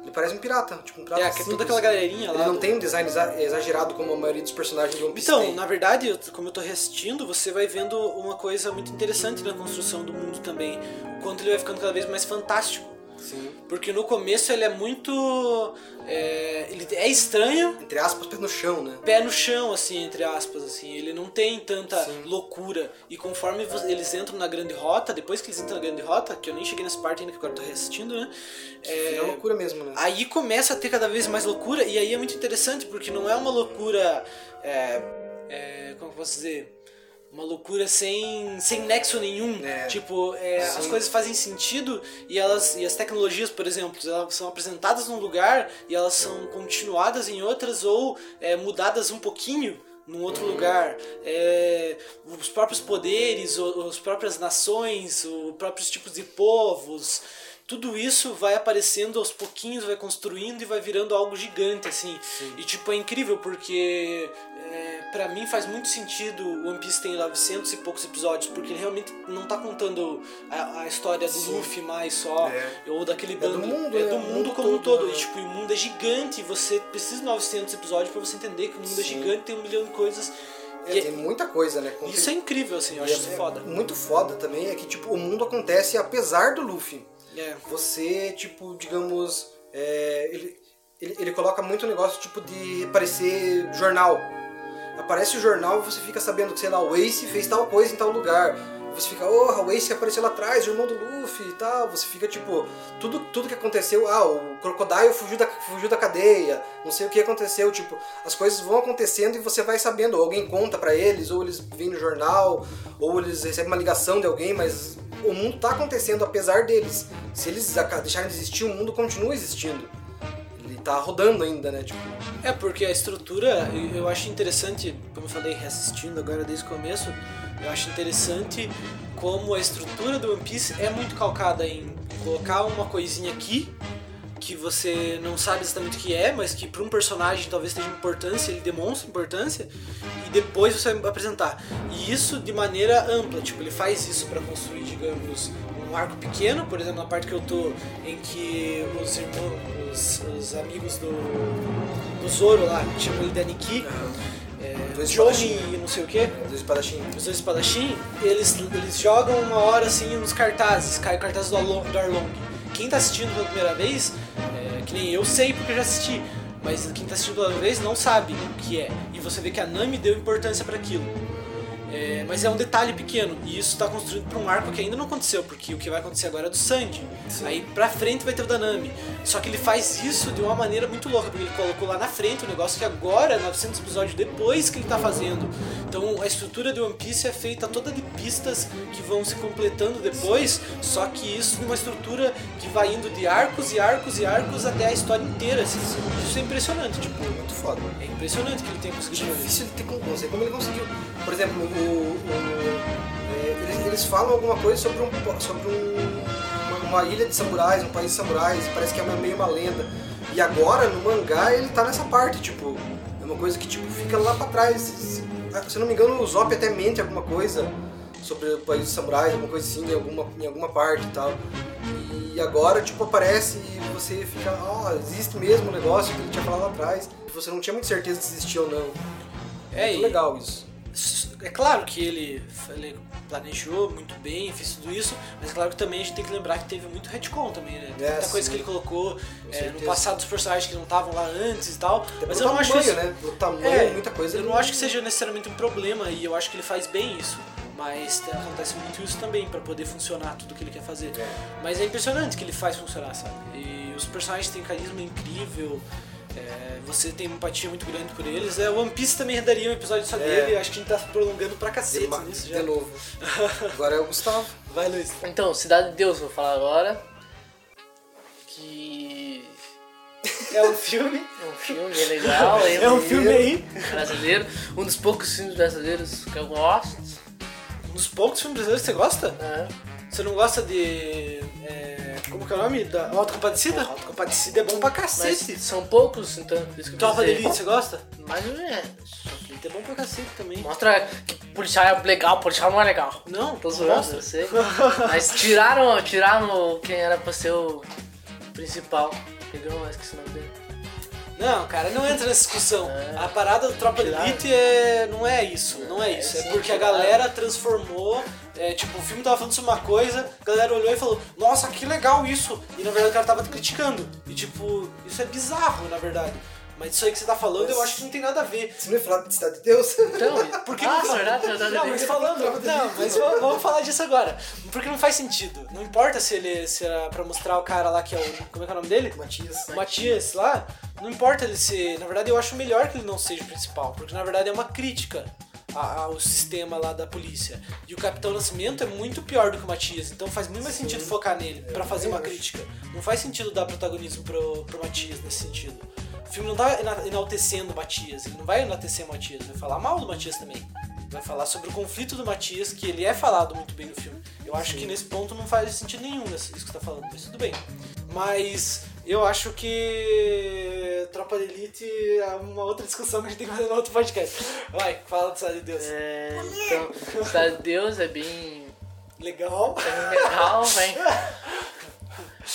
Ele parece um pirata, tipo um pirata É, que é simples. toda aquela galerinha Ele lá. não do- tem um design exa- exagerado como a maioria dos personagens de One Piece Então, tem. na verdade, como eu tô reassistindo, você vai vendo uma coisa muito interessante na construção do mundo também. O quanto ele vai ficando cada vez mais fantástico. Sim. Porque no começo ele é muito. É, ele é estranho, Entre aspas, pé no chão, né? pé no chão, assim, entre aspas, assim. Ele não tem tanta Sim. loucura. E conforme eles entram na grande rota, depois que eles entram na grande rota, que eu nem cheguei nessa parte ainda que agora eu tô reassistindo, né? É loucura mesmo, né? Aí começa a ter cada vez mais loucura, e aí é muito interessante, porque não é uma loucura. É, é, como eu posso dizer? Uma loucura sem, sem nexo nenhum. É. Tipo, é, as coisas fazem sentido e elas e as tecnologias, por exemplo, elas são apresentadas num lugar e elas são continuadas em outras ou é, mudadas um pouquinho num outro lugar. É, os próprios poderes, o- as próprias nações, os próprios tipos de povos. Tudo isso vai aparecendo aos pouquinhos, vai construindo e vai virando algo gigante, assim. E, tipo, é incrível porque, é, para mim, faz muito sentido o One Piece tem 900 e poucos episódios, porque ele realmente não tá contando a, a história do Luffy mais só, É. ou daquele do bando. mundo, é né? do mundo mundo como um todo, todo. né? E, tipo, o mundo é gigante, e você precisa de 900 episódios para você entender que o mundo é Sim. gigante, tem um milhão de coisas. É, E tem muita coisa, né? Isso é incrível, assim, eu acho isso é foda. Muito foda também é que, tipo, o mundo acontece apesar do Luffy. É. Você, tipo, digamos, é, ele, ele, ele coloca muito negócio, tipo, de parecer jornal. Aparece o jornal você fica sabendo que, sei lá, o Ace fez tal coisa em tal lugar. Você fica, oh, o Ace apareceu lá atrás, o irmão do Luffy e tal. Você fica, tipo, tudo, tudo que aconteceu, ah, o Crocodile fugiu da, fugiu da cadeia, não sei o que aconteceu, tipo, as coisas vão acontecendo e você vai sabendo, ou alguém conta pra eles, ou eles vêm no jornal, ou eles recebem uma ligação de alguém, mas o mundo tá acontecendo apesar deles. Se eles deixarem de existir, o mundo continua existindo. Ele tá rodando ainda, né? Tipo, É, porque a estrutura, eu- acho interessante, como eu falei, reassistindo agora desde o começo, eu acho interessante como a estrutura do One Piece é muito calcada em colocar uma coisinha aqui, que você não sabe exatamente o que é, mas que para um personagem talvez tenha importância, ele demonstra importância, e depois você vai apresentar. E isso de maneira ampla, tipo, ele faz isso para construir, digamos, um arco pequeno, por exemplo, na parte que eu tô, em que os irmãos, os, os amigos do, do Zoro lá, que chamam ele de Aniki, é, Dois Johnny e não sei o que, do espadachim. os dois espadachim, eles, eles jogam uma hora assim nos cartazes, cai o cartaz do, Arlong, do Arlong. Quem tá assistindo pela primeira vez, é, que nem eu sei porque eu já assisti, mas quem tá assistindo pela primeira vez não sabe o que é. E você vê que a Nami deu importância para aquilo. É, mas é um detalhe pequeno e isso está construído para um arco que ainda não aconteceu, porque o que vai acontecer agora é do Sandy. Aí pra frente vai ter o da Nami. Só que ele faz isso de uma maneira muito louca, porque ele colocou lá na frente um negócio que agora, 900 episódios depois que ele tá fazendo. Então a estrutura de One Piece é feita toda de pistas que vão se completando depois, só que isso numa estrutura que vai indo de arcos e arcos e arcos até a história inteira. assim. Isso é impressionante, tipo, Muito foda. é impressionante que ele tenha conseguido isso. Difícil de ter sei como ele conseguiu. Por exemplo, o, é, eles, eles falam alguma coisa sobre, um, sobre um- uma, uma ilha de samurais, um país de samurais, parece que é uma- meio uma lenda. E agora, no mangá, ele tá nessa parte, tipo, é uma coisa que tipo, fica lá pra trás. Se, se não me engano, o Zop até mente alguma coisa sobre o país dos samurais, alguma coisa assim, em alguma, em alguma parte e tal. E agora, tipo, aparece e você fica, ó, existe mesmo o negócio que ele tinha falado lá atrás. Você não tinha muita certeza se existia ou não. É, e- legal isso. É claro que ele, ele planejou muito bem, fez tudo isso, mas é claro que também a gente tem que lembrar que teve muito retcon também, né? Tem É, muita coisa sim. que ele colocou é, no passado dos personagens que não estavam lá antes e tal. Até mas eu não acho isso. né? Pelo tamanho, É, muita coisa. Eu não acho que seja necessariamente um problema e eu acho que ele faz bem isso. Mas te- acontece muito isso também pra poder funcionar tudo que ele quer fazer. É. Mas é impressionante que ele faz funcionar, sabe? E os personagens têm carisma incrível. É, você tem uma empatia muito grande por eles. É, One Piece também daria um episódio só É. dele. Acho que a gente tá prolongando pra cacete De, ma- nisso de já. novo. Agora é o Gustavo. Vai, Luiz. Então, Cidade de Deus, vou falar agora. Que. É um filme. É um filme é legal, é, É um filme aí. brasileiro. Um dos poucos filmes brasileiros que eu gosto. Um dos poucos filmes brasileiros que você gosta? né? Você não gosta de. É, como que é o nome? Da Auto Compadecida? Auto Compadecida é bom pra Mas cacete. são poucos, então. por Isso que eu Tropa de dizer. Elite, você gosta? Mais ou menos. Elite é bom pra cacete também. Mostra que policial é legal, policial não é legal. Não, Tô zoando, mostra. eu sei. Mas tiraram, tiraram quem era pra ser o principal. Pegou, mas esqueci o nome dele. Não, cara, não entra nessa discussão. É. A parada do Tropa de. Elite é... não é isso, não é isso. É porque a galera transformou. É, tipo, o filme tava falando sobre uma coisa, a galera olhou e falou, nossa, que legal isso! E na verdade o cara tava criticando. E tipo, isso é bizarro, na verdade. Mas isso aí que você tá falando, eu acho que não tem nada a ver. Você não ia falar de Cidade de Deus? Então, Por que ah, não- verdade, verdade. Não, mas falando. Não, mas vamos, falar disso agora. Porque não faz sentido. Não importa se ele se era pra mostrar o cara lá que é o. Como é que é o nome dele? Matias. O Matias lá. Não importa ele ser. Na verdade, eu acho melhor que ele não seja o principal. Porque na verdade é uma crítica a- ao sistema lá da polícia. E o Capitão Nascimento é muito pior do que o Matias. Então faz muito mais sentido focar nele pra fazer uma crítica. Não faz sentido dar protagonismo pro, pro Matias nesse sentido. O filme não tá ena- enaltecendo o Matias, ele não vai enaltecer o Matias, vai falar mal do Matias também. Vai falar sobre o conflito do Matias, que ele é falado muito bem no filme. Eu acho que nesse ponto não faz sentido nenhum isso que você tá falando, mas tudo bem. Mas eu acho que Tropa de Elite é uma outra discussão que a gente tem que fazer no outro podcast. Vai, fala do Cidade de Deus. É, então, Cidade de Deus é bem, Legal. bem legal, bem,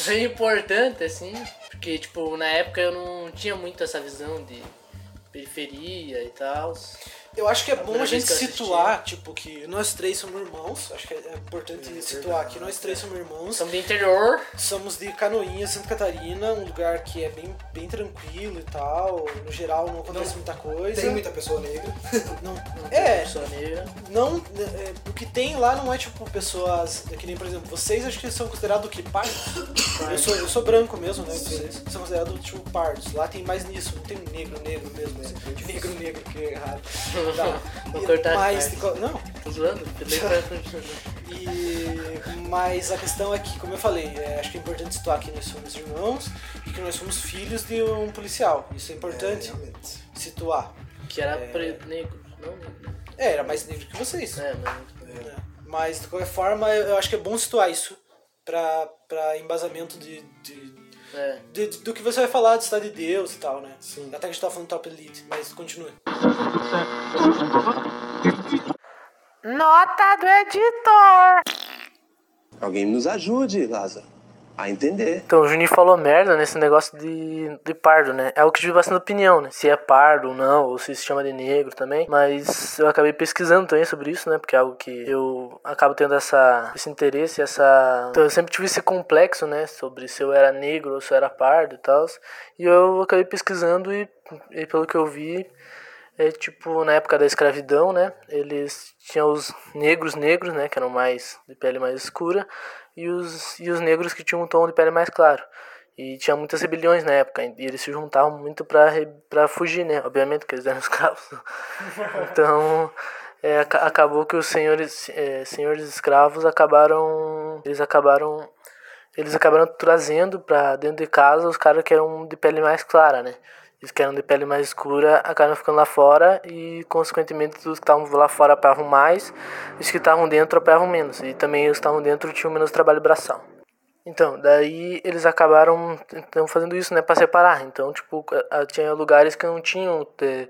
bem importante, assim, porque, tipo, na época eu não tinha muito essa visão de periferia e tal. Eu acho que é bom a gente situar, tipo, que nós três somos irmãos. Acho que é importante situar que nós três somos irmãos. Somos do interior, Somos de Canoinhas, Santa Catarina, um lugar que é bem, bem tranquilo e tal. No geral não acontece muita coisa. Tem muita pessoa negra. Não, não é, tem pessoa negra. não, é, o que tem lá não é tipo pessoas, é que nem por exemplo, vocês acho que são considerados o que? Pardos? Eu sou, eu sou branco mesmo, né? Vocês são considerados tipo pardos. Lá tem mais nisso, não tem negro, negro mesmo. Né? Negro, negro, que é errado. Tá. Vou E- cortar mas, não, Tô zoando? E, mas a questão é que, como eu falei, é, acho que é importante situar que nós somos irmãos e que nós somos filhos de um policial. Isso é importante realmente. situar. Que era preto, negro, não negro. É, era mais negro que vocês. É, mas... É. Mas, de qualquer forma, eu acho que é bom situar isso pra embasamento de, de, É. de- de- do que você vai falar de Cidade de Deus e tal, né? Sim. Até que a gente tava falando Top Elite, mas continue. Nota do editor. Alguém nos ajude, Lázaro, a entender. Então, o Juninho falou merda nesse negócio de, de pardo, né? É o que tive bastante opinião, né? Se é pardo ou não, ou se se chama de negro também. Mas eu acabei pesquisando também sobre isso, né? Porque é algo que eu acabo tendo essa, esse interesse, essa... Então, eu sempre tive esse complexo, né? Sobre se eu era negro ou se eu era pardo e tal. E eu acabei pesquisando e, e pelo que eu vi... É tipo, na época da escravidão, né? Eles tinham os negros negros, né? Que eram mais de pele mais escura. E os, e os negros que tinham um tom de pele mais claro. E tinha muitas rebeliões na época. E eles se juntavam muito pra, pra fugir, né? Obviamente, porque eles eram escravos. então, é, aca- acabou que os senhores, é, senhores escravos acabaram... Eles acabaram... Eles acabaram trazendo pra dentro de casa os caras que eram de pele mais clara, né? Os que eram de pele mais escura acabaram ficando lá fora e, consequentemente, os que estavam lá fora apanhavam mais, os que estavam dentro apanhavam menos. E também os que estavam dentro tinham menos trabalho braçal. Então, daí eles acabaram então, fazendo isso, né, para separar. Então, tipo, tinha lugares que não tinham eh,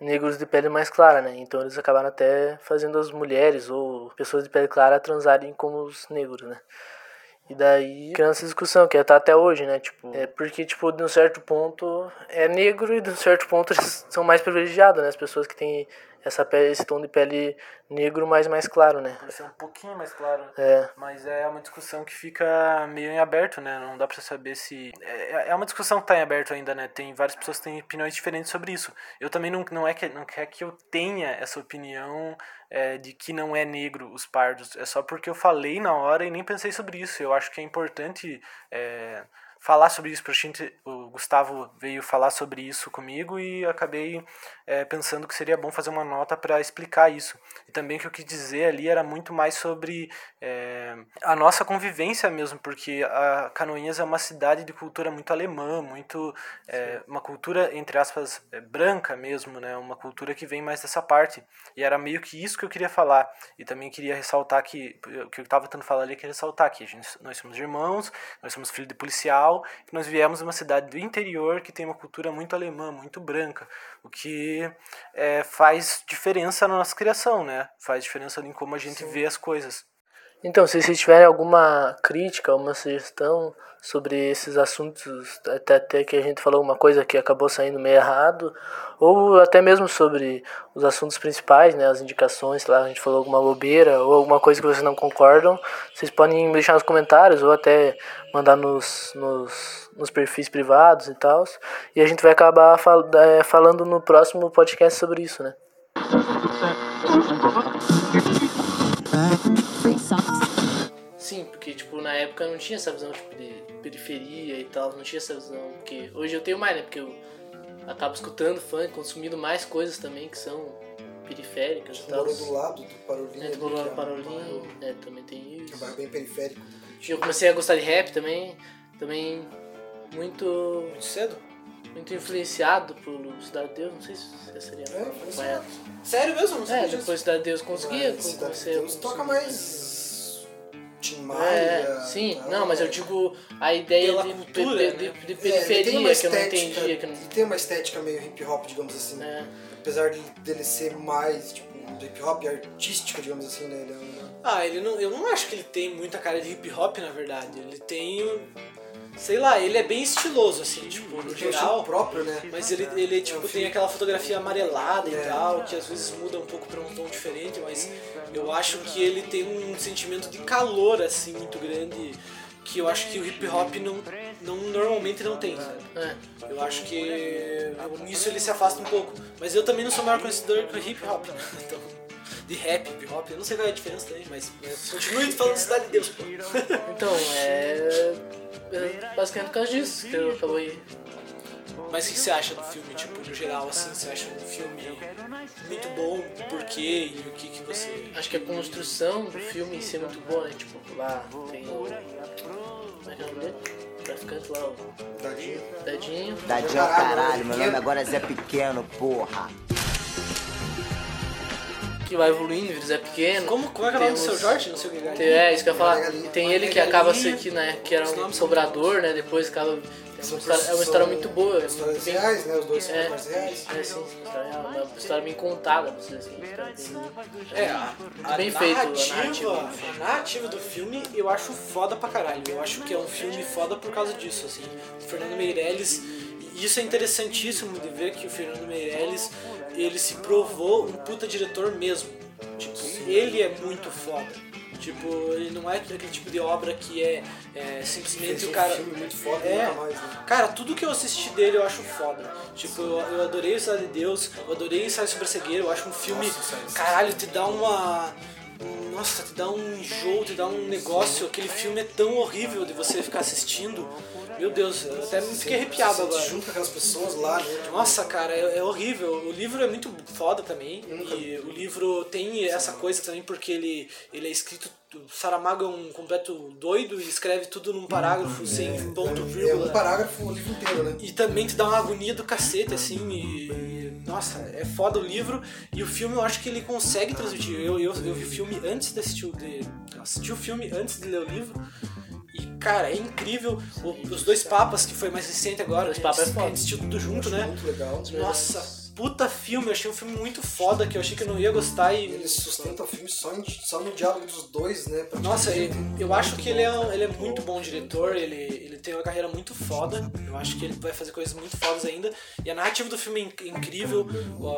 negros de pele mais clara, né? Então eles acabaram até fazendo as mulheres ou pessoas de pele clara transarem como os negros, né? E daí, criando essa discussão, que tá até hoje, né? Tipo, é porque, tipo, de um certo ponto é negro e de um certo ponto eles são mais privilegiados, né? As pessoas que têm essa pele, esse tom de pele negro mais mais claro, né? Vai ser um pouquinho mais claro. É. Mas é uma discussão que fica meio em aberto, né? Não dá pra saber se. É, é uma discussão que tá em aberto ainda, né? Tem várias pessoas que têm opiniões diferentes sobre isso. Eu também não, não é que não quer que eu tenha essa opinião é, de que não é negro os pardos. É só porque eu falei na hora e nem pensei sobre isso. Eu acho que é importante. É, falar sobre isso gente. O Gustavo veio falar sobre isso comigo e acabei é, pensando que seria bom fazer uma nota para explicar isso. E também o que eu quis dizer ali era muito mais sobre é, a nossa convivência mesmo, porque a Canoinhas é uma cidade de cultura muito alemã, muito é, uma cultura entre aspas é, branca mesmo, né? Uma cultura que vem mais dessa parte. E era meio que isso que eu queria falar. E também queria ressaltar que o que eu estava tentando falar ali, queria ressaltar que a gente, nós somos irmãos, nós somos filhos de policial, nós viemos de uma cidade do interior que tem uma cultura muito alemã, muito branca, o que é, faz diferença na nossa criação, né? Faz diferença em como a gente Sim. vê as coisas. Então, se vocês tiverem alguma crítica, alguma sugestão sobre esses assuntos, até, até que a gente falou uma coisa que acabou saindo meio errado, ou até mesmo sobre os assuntos principais, né, as indicações, lá a gente falou alguma bobeira, ou alguma coisa que vocês não concordam, vocês podem deixar nos comentários, ou até mandar nos, nos, nos perfis privados e tal, e a gente vai acabar fal é, falando no próximo podcast sobre isso, né. Sim, porque tipo, na época não tinha essa visão tipo, de periferia e tal, não tinha essa visão. Porque hoje eu tenho mais, né? Porque eu acabo escutando funk, consumindo mais coisas também que são periféricas e tal. morou do lado do Parolinho. É, morou no é um Parolinho, é, também tem que é isso. bairro bem periférico. Eu comecei a gostar de rap também, também muito, Muito cedo? muito influenciado pelo Cidade de Deus, não sei se seria É, correto. Sério mesmo? Não sabia É, depois Cidade de Deus conseguia, Mas Cidade de Deus toca mais. Tim Maia. É, sim, tal. não, mas eu digo a ideia de, cultura, de, né? de- de É, periferia uma que eu não entendia. Que não, Ele tem uma estética meio hip hop, digamos assim. é. Apesar de- dele ser mais, tipo, hip hop artístico, digamos assim, né? Ele é um. Ah, ele não, eu não acho que ele tem muita cara de hip hop, na verdade. Ele tem. Sei lá, ele é bem estiloso, assim, tipo, no geral. próprio, né? Mas ele, ele tipo, um tem aquela fotografia amarelada É. e tal, que às vezes muda um pouco pra um tom diferente, mas eu acho que ele tem um sentimento de calor, assim, muito grande, que eu acho que o hip hop não, não normalmente não tem, sabe? É. Eu acho que nisso ele se afasta um pouco. Mas eu também não sou maior conhecedor do hip hop, né? Então, de rap, hip hop, eu não sei qual é a diferença também, mas mas continue falando Cidade de Deus, pô. Então, é, é basicamente por causa disso que eu acabei. Mas o que você acha do filme, tipo, no geral, assim, você acha um filme muito bom, por quê e o que que você... Acho que a construção do filme em si é muito boa, né? Tipo, lá tem o. Como é que é o nome dele? O traficante lá, o. Dadinho. Dadinho é o caralho, meu nome agora é Zé Pequeno, porra. Que vai evoluindo, vira Zé Pequeno. Como, como é que é o nome do Tem seu Jorge? Não sei o que, Tem- Galinha. É, isso que eu ia falar. Tem ele que acaba ser que, né, que era um sobrador, né? Depois acaba. É uma história, é uma história muito boa. É Histórias bem, reais, né? Os dois são É. reais. é sim, uma história, real, uma história bem contada, pra dizer assim. bem- É, a, a Bem feito, a narrativa, narrativa. a narrativa do filme eu acho foda pra caralho. Eu acho que é um filme foda por causa disso, assim. O Fernando Meirelles, e isso é interessantíssimo de ver que o Fernando Meirelles, ele se provou um puta diretor mesmo. Tipo, ele é muito foda. Tipo, ele não é aquele tipo de obra que é, é simplesmente Fez o um cara. filme muito foda É. mais, né? Cara, tudo que eu assisti dele eu acho foda. Tipo, eu, eu adorei o Cidade de Deus, eu adorei Ensaio sobre a Cegueira, eu acho um filme. Nossa, caralho, te dá uma. Nossa, te dá um enjoo, te dá um negócio. Aquele filme é tão horrível de você ficar assistindo. Meu Deus, eu até me fiquei arrepiado agora. junto com aquelas pessoas lá, né? Nossa, cara, é, é horrível. O livro é muito foda também. E o livro tem essa coisa também porque ele, ele é escrito. O Saramago é um completo doido e escreve tudo num parágrafo sem ponto, É vírgula. um parágrafo o livro inteiro, né? E também te dá uma agonia do cacete, assim, e, e, nossa, é foda o livro. E o filme eu acho que ele consegue transmitir. Eu, eu, eu vi o filme antes de assistir o. De, eu assisti o filme antes de ler o livro. E, cara, é incrível. O- os dois papas, que foi mais recente agora, Os Papas é foda. gente assistiu tudo junto, né? Muito legal. Nossa, puta filme, eu achei um filme muito foda que eu achei que eu não ia gostar e. Ele sustenta o filme só, em- só no diálogo dos dois, né? Nossa, eu, praticamente. eu acho que ele é, ele é muito bom diretor, ele, ele tem uma carreira muito foda, eu acho que ele vai fazer coisas muito fodas ainda. E a narrativa do filme é inc- incrível,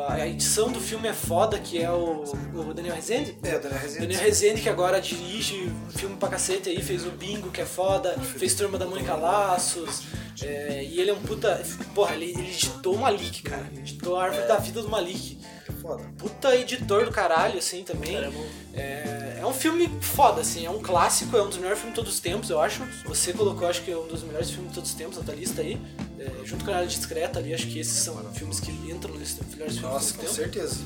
a edição do filme é foda, que é o, o Daniel Rezende. É, o Daniel Rezende. Daniel Rezende, que agora dirige filme pra cacete aí, fez o Bingo, que é foda, fez Turma da Mônica Laços. É, e ele é um puta. Porra, ele, ele editou o Malik, cara. Ele editou a árvore da vida do Malik. Foda. Puta editor do caralho, assim, também. É, é um filme foda, assim, é um clássico, é um dos melhores filmes de todos os tempos, eu acho. Você colocou, acho que é um dos melhores filmes de todos os tempos na tua lista aí. É, junto com a área discreta ali, acho que esses são filmes que entram nesses melhores filmes Nossa, de com todos os tempos. certeza.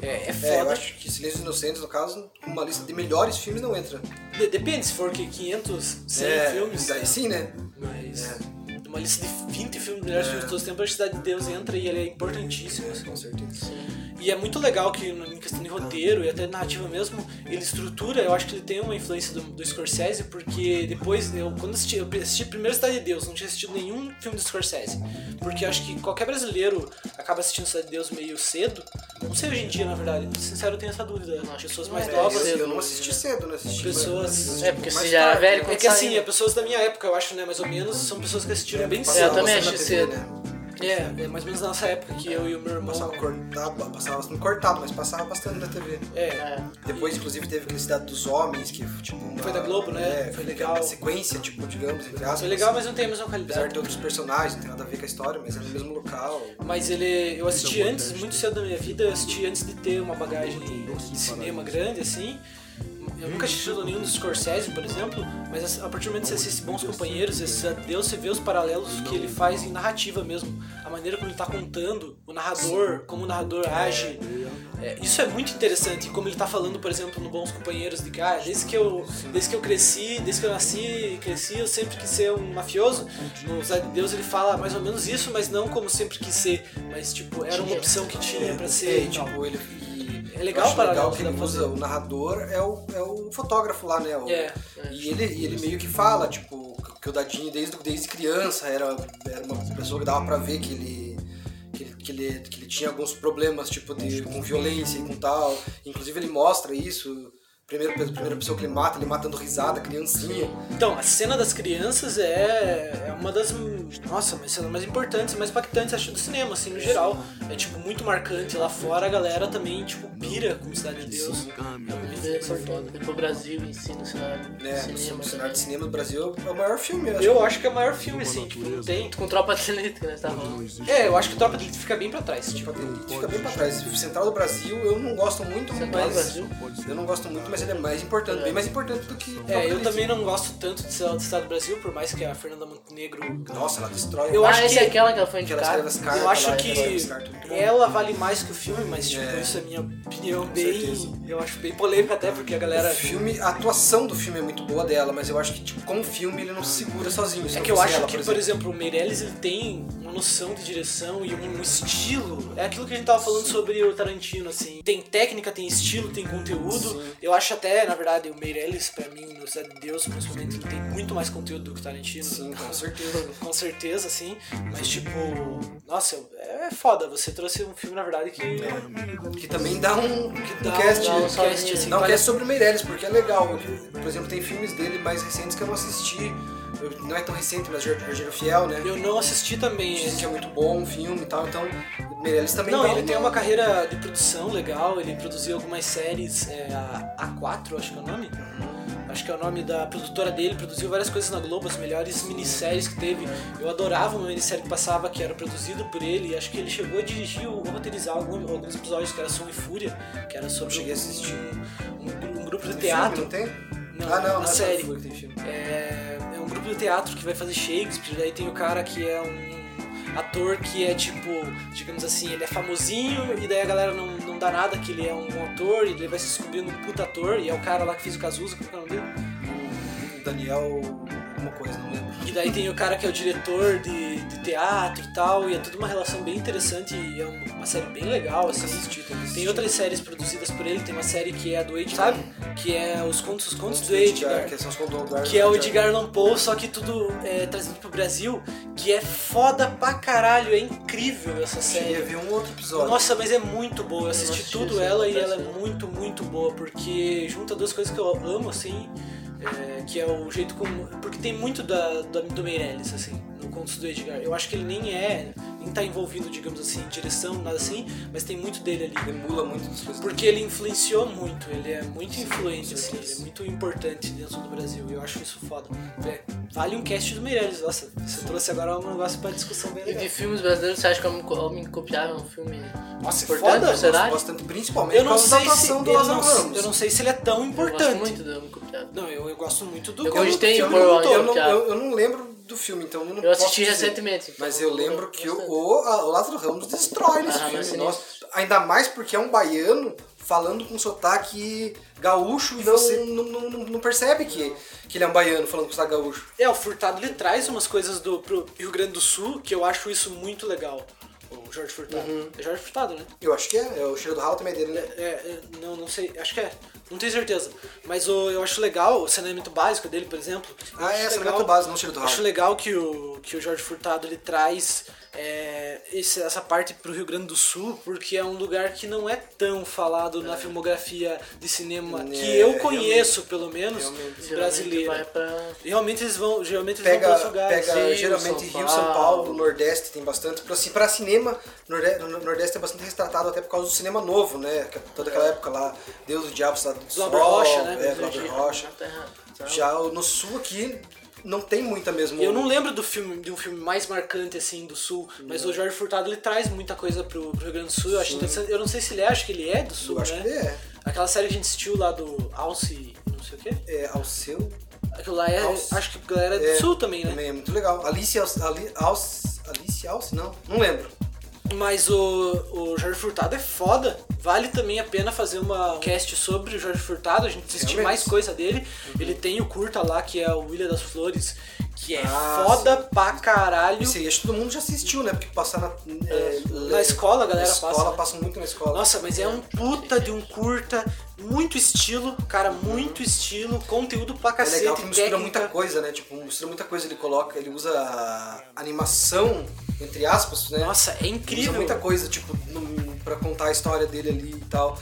É, é É, eu foda. acho que Silêncio dos Inocentes, no caso, uma lista de melhores filmes não entra. De- depende, se for que 500, 100 é, filmes. Daí sim, né? Mas uma lista de 20 filmes melhores filmes de todos os tempos, a Cidade de Deus entra e ele é importantíssimo. assim. Com certeza. E é muito legal que em questão de roteiro e até narrativa mesmo, ele estrutura, eu acho que ele tem uma influência do, do Scorsese, porque depois, eu quando assisti, eu assisti primeiro Cidade de Deus, não tinha assistido nenhum filme do Scorsese. Porque eu acho que qualquer brasileiro acaba assistindo Cidade de Deus meio cedo. Não sei hoje em dia, na verdade, sincero, eu tenho essa dúvida. Pessoas mais É, novas. eu, eu não assisti cedo, né? Assisti Pessoas- É, porque você já era tarde, velho né? quando É que assim, saiu. é pessoas da minha época, eu acho, né, mais ou menos, são pessoas que assistiram bem É, eu cedo. também assisti na TV, cedo. né? É, é mais ou menos nessa época que eu e o meu irmão. Passava cortado, passava bastante cortado, mas passava bastante na TV. É, É. Depois, inclusive, teve aquele Cidade dos Homens, que tipo. uma- Foi da Globo, né? É, Foi foi legal. Uma sequência, tipo, digamos, entre aspas. foi legal, mas não tem a mesma Apesar de qualidade. outros personagens, não tem nada a ver com a história, mas é no mesmo local. Mas ele. Eu assisti antes, muito cedo da minha vida, eu assisti antes de ter uma bagagem de cinema grande, assim. Eu nunca assisti nenhum dos Scorsese, por exemplo, mas a partir do momento que você assiste Bons Companheiros, esse Deus, você vê os paralelos que ele faz em narrativa mesmo. A maneira como ele tá contando, o narrador, como o narrador age. É, isso é muito interessante, como ele tá falando, por exemplo, no Bons Companheiros, de que ah, desde que eu, desde que eu cresci, desde que eu nasci e cresci, eu sempre quis ser um mafioso. No Cidade de Deus ele fala mais ou menos isso, mas não como sempre quis ser, mas tipo, era uma opção que tinha pra ser. É, tipo, ele. É legal acho para legal que ele usa, o narrador é o, é o fotógrafo lá, né? O- É, E ele, e ele meio que fala, tipo, que o Dadinho desde, desde criança era, era uma pessoa que dava pra ver que ele. Que ele, que, ele, que ele tinha alguns problemas, tipo, de, com violência e com tal. Inclusive ele mostra isso. Primeiro, a primeira pessoa que ele mata, ele mata dando risada, criancinha. Então, a cena das crianças é, é uma das. Nossa, mas cenas mais importantes, mais impactantes, acho, do cinema, assim, no geral. É, tipo, muito marcante. Lá fora a galera também, tipo, pira com Cidade de Deus. É uma influência foda. Depois o Brasil em si no cenário de Né? cinema. o cenário de cinema do Brasil é o maior filme, eu acho. Eu acho que é o maior filme, assim, tipo, não tem. Com tropa de elite que nós tava falando. É, eu acho que o Tropa de Elite fica bem pra trás. Tipo, fica bem pra trás. Central do Brasil eu não gosto muito, Central do. Brasil? Eu não gosto muito, mas é mais importante, bem mais importante do que. é, eu também não gosto tanto de Estado do Brasil, por mais que a Fernanda Montenegro. Nossa, ela destrói. Eu ah, acho esse que- é aquela que ela foi ela indicada. cartas. Eu acho ela que bom. ela vale mais que o filme, mas tipo, É. isso é minha opinião Com bem. certeza. Eu acho bem polêmica até, porque a galera. O filme, a atuação do filme é muito boa dela, mas eu acho que, tipo, como filme, ele não se segura sozinho. se É que eu acho ela, que, por exemplo. o Meirelles ele tem uma noção de direção e um estilo. É aquilo que a gente tava falando sobre o Tarantino, assim. Tem técnica, tem estilo, tem conteúdo. Eu acho até, na verdade, o Meirelles, pra mim, no Cidade de Deus, principalmente, ele tem muito mais conteúdo do que o Tarantino. Sim, com certeza. Com certeza, assim. Mas, tipo, nossa, é foda. Você trouxe um filme, na verdade, que. Que também dá um, que Dá um cast. dá um cast, cast, assim, não, vale- cast sobre o Meirelles, porque é legal. Por exemplo, tem filmes dele mais recentes que eu não assisti. Eu- Não é tão recente, mas Jardim Fiel, né? Eu não assisti também. Dizem que é muito bom o filme e tal, então Meirelles também Não, ele tem uma carreira de produção legal, ele produziu algumas séries, é, a A4, acho que é o nome. Acho que é o nome da produtora dele, produziu várias coisas na Globo, as melhores minisséries que teve. Eu adorava uma minissérie que passava, que era produzido por ele, e acho que ele chegou a dirigir ou roteirizar algum- alguns episódios que era Som e Fúria, que era sobre cheguei a assistir. um, um- um grupo de Tem teatro. filme, não tem? Não, ah, não, uma não série. Fúria que tem filme. É, grupo de teatro que vai fazer Shakespeare, daí tem o cara que é um ator que é tipo, digamos assim, ele é famosinho e daí a galera não, não dá nada que ele é um ator e ele vai se descobrindo um puta ator e é o cara lá que fez o Cazuza, como é é o nome dele? O Daniel. Alguma coisa, não lembro. E daí tem o cara que é o diretor de, de teatro e tal, e é tudo uma relação bem interessante e é um- uma série bem legal, assim. Tem outras séries produzidas por ele, tem uma série que é a do Edgar, sabe? Que é Os Contos, os Contos do Edgar. Que são os contos do Edgar. Que é o Edgar Allan Poe, só que tudo é, trazido pro Brasil, que é foda pra caralho, é incrível essa série. ver um outro episódio. Nossa, mas é muito boa, eu assisti assisti tudo ela e ela é muito, muito boa, porque junta duas coisas que eu amo, assim, é, que é o jeito como... Porque tem muito da, da- do Meirelles, assim, Contos do Edgar. Eu acho que ele nem é, nem tá envolvido, digamos assim, em direção, nada assim, mas tem muito dele ali. Emula muito das coisas. Porque ele influenciou muito, ele é muito influente, assim, ele é muito importante dentro do Brasil. E eu acho isso foda. É, vale um cast do Meirelles, nossa, você trouxe agora um negócio pra discussão bem E legal. de filmes brasileiros, você acha que Homem, Homem Copiável é um filme Nossa, é importante foda, pro cenário? Bastante, principalmente Eu não por causa da sei se do eu Lázaro não, eu não sei se ele é tão Eu importante. gosto muito do Homem Copiável. Não, eu, eu gosto muito do Eu gostei. Eu eu, eu não lembro do filme, então eu não Eu posso assisti dizer. recentemente. então Mas eu lembro que o, bastante. o, Lázaro Ramos destrói nesse Ah, filme. Nossa, ainda mais porque é um baiano falando com sotaque gaúcho e você não, não, não- não percebe que, que ele é um baiano falando com sotaque gaúcho. É, o Furtado ele traz umas coisas do pro Rio Grande do Sul que eu acho isso muito legal. O Jorge Furtado. Uhum. É Jorge Furtado, né? Eu acho que é, é o cheiro do ralo também é dele, né? É, é, não, não sei, acho que é. Não tenho certeza. Mas o, eu acho legal o saneamento básico dele, por exemplo. Ah, é, legal- saneamento básico, não cheiro do. Acho legal que o, que o Jorge Furtado ele traz é, esse- essa parte pro Rio Grande do Sul, porque é um lugar que não é tão falado na filmografia de cinema que É, eu conheço, pelo menos, realmente. Geralmente brasileira. vai pra... Realmente eles vão, geralmente eles Pega, vão lugares. pega Rio, geralmente São Rio, São Paulo, Nordeste tem bastante. Pra, assim, pra cinema, Norde- no Nordeste é bastante retratado até por causa do cinema novo, né? Que é Toda aquela época lá, Deus do Diabo, Estado do Sol, Rocha, né? É, Rocha. Tá. Já o- no Sul aqui não tem muita mesmo. Eu não lembro do filme, de um filme mais marcante assim do sul, mas o Jorge Furtado ele traz muita coisa pro, pro Rio Grande do Sul. Eu acho interessante. Eu não sei se ele é, acho que ele é do sul, Eu acho né? que ele é. Aquela série que a gente assistiu lá do Alce, não sei o quê. É, ao seu. Aquilo lá é, Alce. acho que a galera é do É, sul também, né? Também é muito legal. Alice Alce. Ali, Alce, Alice Alce? Não, não lembro. Mas o, o Jorge Furtado é foda. Vale também a pena fazer uma cast sobre o Jorge Furtado, a gente assistir mais coisa dele. Ele tem o curta lá, que é o Ilha das Flores, que é Ah, foda pra caralho. Isso aí, acho que todo mundo já assistiu, né? Porque passar na. é, Na escola a galera na escola, passa. passa muito na escola. Nossa, mas é um puta de um curta, muito estilo, cara, muito estilo, conteúdo pra É cacete, legal que mistura técnica. muita coisa, né? Tipo, mistura muita coisa. Ele coloca, ele usa animação, entre aspas, né? Nossa, é Ele incrível. Usa muita coisa, tipo, no, pra contar a história dele ali e tal.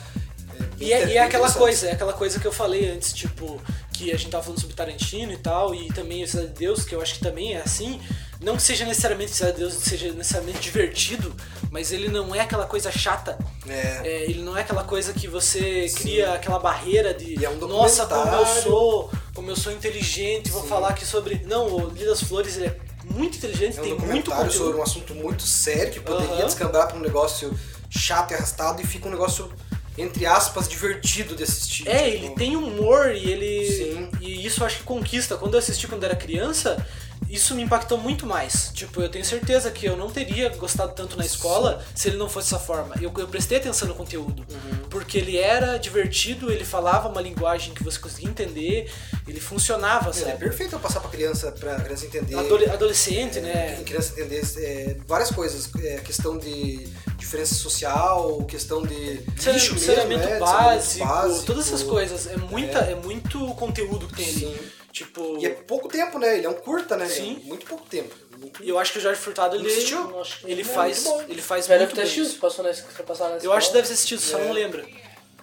E é, e é aquela coisa, é aquela coisa que eu falei antes, tipo, que a gente tava falando sobre Tarantino e tal, e também o Cidade de Deus, que eu acho que também é assim. Não que seja necessariamente Cidade de Deus, seja necessariamente divertido, mas ele não é aquela coisa chata. É. É, ele não é aquela coisa que você cria aquela barreira de E é um nossa, como eu documentário." sou, como eu sou inteligente, vou falar aqui sobre. Não, o Dia das Flores ele é muito inteligente, É um tem muito documentário sobre conteúdo. um assunto muito sério que poderia Aham. descambar pra um negócio chato e arrastado e fica um negócio, entre aspas, divertido de assistir. É, tipo, ele tem humor e ele. Sim. E isso eu acho que conquista. Quando eu assisti quando era criança, isso me impactou muito mais. Tipo, eu tenho certeza que eu não teria gostado tanto na escola se ele não fosse dessa forma. Eu, eu prestei atenção no conteúdo. Uhum. Porque ele era divertido, ele falava uma linguagem que você conseguia entender, ele funcionava, é sabe? perfeito pra passar pra criança, pra criança entender. Adole- adolescente, né? Em criança entender é, várias coisas. É, questão de diferença social, questão de lixo mesmo, saneamento né, de básico, básico. todas essas coisas. É, muita, É. é. muito conteúdo que tem ali. Sim. Tipo. E é pouco tempo, né? Ele é um curta, né? Sim. É muito pouco tempo. Muito- E eu acho que o Jorge Furtado ele, assistiu? ele É, faz, ele faz muito deve ter bem. assistido, passou foi passar na Eu acho que deve ter assistido, só não lembra.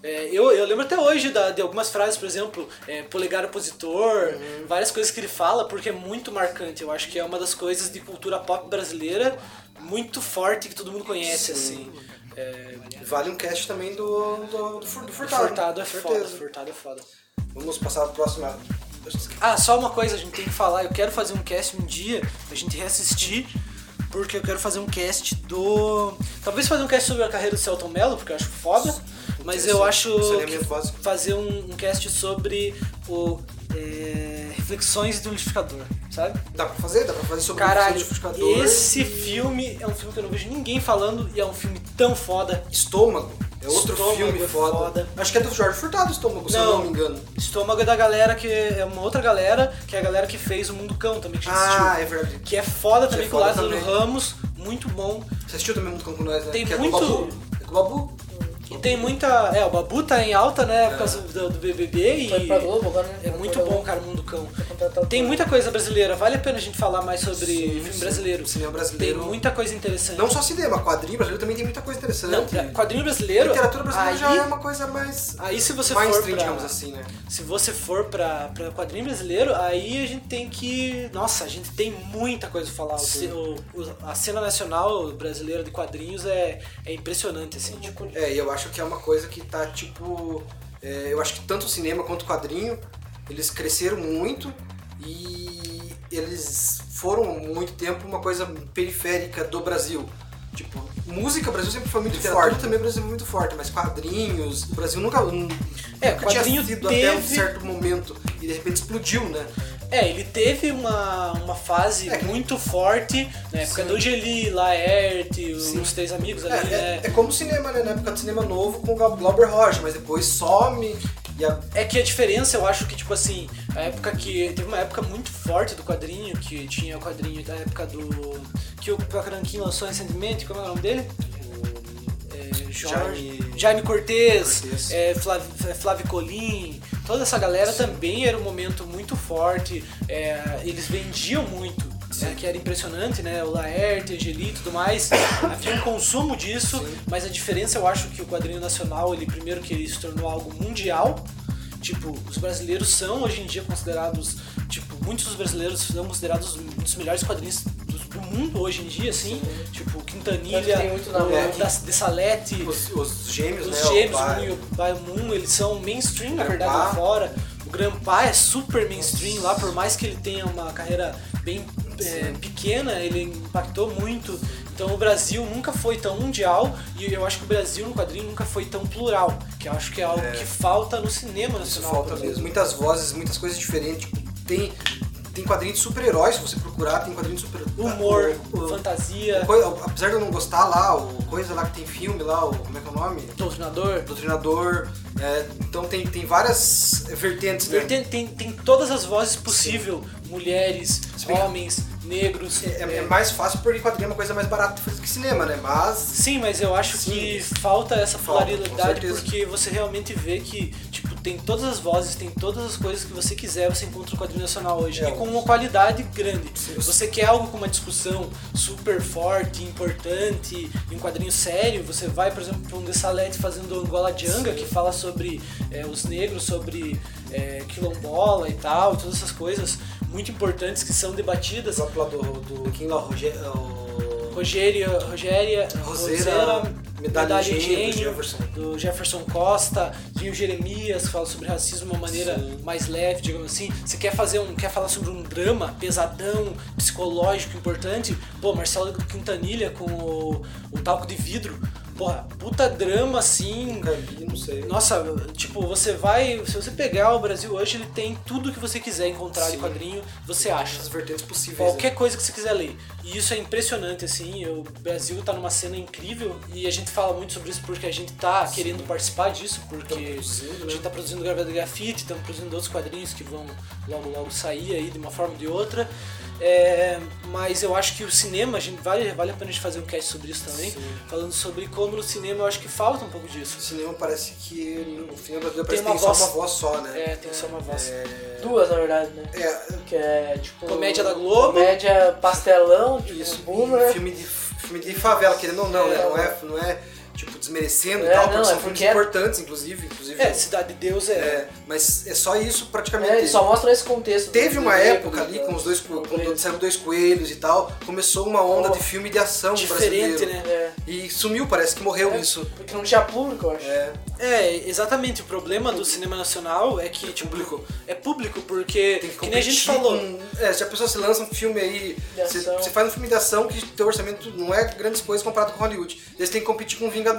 É, eu, eu lembro até hoje da- de algumas frases, por exemplo, é, polegar opositor, várias coisas que ele fala, porque é muito marcante. Eu acho que é uma das coisas de cultura pop brasileira muito forte que todo mundo conhece, assim. É, Vale um cast também do, do, do, do Furtado. Furtado é foda. Furtado é foda. Vamos passar para a próxima. Ah, só uma coisa, a gente tem que falar, eu quero fazer um cast um dia, a gente reassistir, porque eu quero fazer um cast do. Talvez fazer um cast sobre a carreira do Celton Mello, porque eu acho foda, mas eu acho fazer um, um cast sobre o. é, reflexões do liquidificador, sabe? Dá pra fazer? Dá pra fazer sobre Caralho, o liquidificador esse filme é um filme que eu não vejo ninguém falando e é um filme tão foda. Estômago. É outro Estômago filme é foda. foda. Acho que é do Jorge Furtado, Estômago, se eu não me engano. Estômago é da galera que. É uma outra galera, que é a galera que fez o Mundo Cão também, que a gente Ah, assistiu. é verdade. Que é foda Que também é com o foda Lázaro também. Ramos, muito bom. Você assistiu também muito com nós, né? Tem que muito- É com o Babu? É com o Babu? E Tem muita. É, o Babu tá em alta, né? Por causa do, do BBB e. Foi pra Globo agora, né? É muito bom, cara, Mundo Cão. o Tem muita coisa brasileira. Vale a pena a gente falar mais sobre Sim, filme sim. brasileiro. Cinema Tem brasileiro. muita coisa interessante. Não só cinema, quadrinho brasileiro também tem muita coisa interessante. Não, é, quadrinho brasileiro. Literatura brasileira aí, já é uma coisa mais. Aí se você mais for pra- digamos assim, né? Se você for pra, pra quadrinho brasileiro, aí a gente tem que. Nossa, a gente tem muita coisa pra falar. O o- o- a cena nacional brasileira de quadrinhos é, é impressionante, assim. Tipo, É, e eu acho que é uma coisa que tá tipo. é, eu acho que tanto o cinema quanto o quadrinho, eles cresceram muito e eles foram muito tempo uma coisa periférica do Brasil. Tipo, música, o Brasil sempre foi muito literatura forte. também o Brasil é muito forte, mas quadrinhos, o Brasil nunca, nunca É, tinha quadrinho sido até um teve- certo momento e de repente explodiu, né? É, ele teve uma, uma fase É, muito forte na época Sim. do Geli, Laerte, os três amigos É, ali, é- né? é como o cinema, né? Na época do cinema novo com o Glauber Rocha, mas depois some e a, É que a diferença, eu acho que, tipo assim, a época que. Teve uma época muito forte do quadrinho, que tinha o quadrinho da época do. que o Pacaranquim lançou recentemente, como é o nome dele? É, Jorge. Jaime- Jaime Cortez, Cortez. é, Flávio, Flávio Colim, toda essa galera também era um momento muito forte, é, eles vendiam muito. é, que era impressionante, né? O Laerte, Angeli e tudo mais. Havia um consumo disso, mas a diferença eu acho que o quadrinho nacional, ele primeiro que ele se tornou algo mundial. Tipo, os brasileiros são hoje em dia considerados, tipo, muitos dos brasileiros são considerados um dos melhores quadrinhos do, do mundo hoje em dia, assim. Tipo, Quintanilha, o da, de Salete, os, os gêmeos, os né? gêmeos, o Moon e o Biomoon, eles são mainstream, na verdade, lá fora. O Grampá é super mainstream lá, por mais que ele tenha uma carreira bem é, pequena, ele impactou muito. Então o Brasil nunca foi tão mundial e eu acho que o Brasil no quadrinho nunca foi tão plural, que eu acho que é algo que falta no cinema Isso nacional. falta por exemplo. mesmo. Muitas vozes, muitas coisas diferentes. Tipo, tem, tem quadrinho de super-heróis, se você procurar, tem quadrinho de super Humor, o- o- fantasia, apesar de eu não gostar lá, o coisa lá que tem filme lá, o, como é que é o nome? doutrinador. Doutrinador. é, então tem, tem várias vertentes, né? Tem, tem, tem todas as vozes possíveis, mulheres, que- homens, negros. É, é é, mais fácil porque quadrinho é uma coisa mais barata que cinema, né? Mas. Sim, mas eu acho Sim. que falta essa Falta, certeza. porque você realmente vê que, tem todas as vozes, tem todas as coisas que você quiser, você encontra no quadrinho nacional hoje. É, e com uma qualidade grande. Sim. Você quer algo com uma discussão super forte, importante, um quadrinho sério, você vai, por exemplo, para um Dessalete fazendo Angola Djanga, que fala sobre é, os negros, sobre é, quilombola e tal, todas essas coisas muito importantes que são debatidas. O próprio do, do quem lá, o Rogério. o- Rogéria, Rogéria, Roseira, Medalha Gênio, do Jefferson. do Jefferson Costa, tinha o Jeremias, que fala sobre racismo de uma maneira Sim. mais leve, digamos assim. Você quer fazer um, quer falar sobre um drama pesadão, psicológico, importante? Pô, Marcelo Quintanilha com o, o talco de vidro. Porra, puta drama assim, vi, não sei. nossa, tipo, você vai. Se você pegar o Brasil hoje, ele tem tudo que você quiser encontrar de Sim. quadrinho, você acha. As vertentes possíveis. Qualquer né? coisa que você quiser ler. E isso é impressionante, assim. O Brasil tá numa cena incrível e a gente fala muito sobre isso porque a gente tá querendo participar disso, porque a né? gente tá produzindo Gravador de Grafite, estamos produzindo outros quadrinhos que vão logo logo sair aí de uma forma ou de outra. É, mas eu acho que o cinema, a gente vale, vale a pena a gente fazer um cast sobre isso também, Sim. falando sobre como no cinema eu acho que falta um pouco disso. O cinema parece que. O cinema brasileiro Tem parece que uma tem só voz. uma voz só, né? É, tem só uma voz. Duas, na verdade, né? É, Que é tipo. Comédia da Globo. Comédia pastelão, tipo, isso. boomer. Filme de, filme de favela, querendo ou não, né? Não é, não é tipo desmerecendo É, e tal, não, porque é são porque filmes é- importantes, inclusive. inclusive É, Cidade de Deus é. é, mas é só isso praticamente. É, ele só mostra esse contexto. Teve uma época ali da- com os dois do quando saíram dois coelhos e tal, começou uma onda Oh. de filme de ação Diferente, brasileiro. né? É. E sumiu, parece que morreu É, isso. Porque não tinha público, eu acho. É, É, exatamente. O problema do cinema nacional é que, tipo, Público. é público, porque, tem que, que nem a gente falou, com- é, se a pessoa se lança um filme aí, você, faz um filme de ação que teu orçamento não é grandes coisas comparado com Hollywood. Eles têm que competir com Vingadores.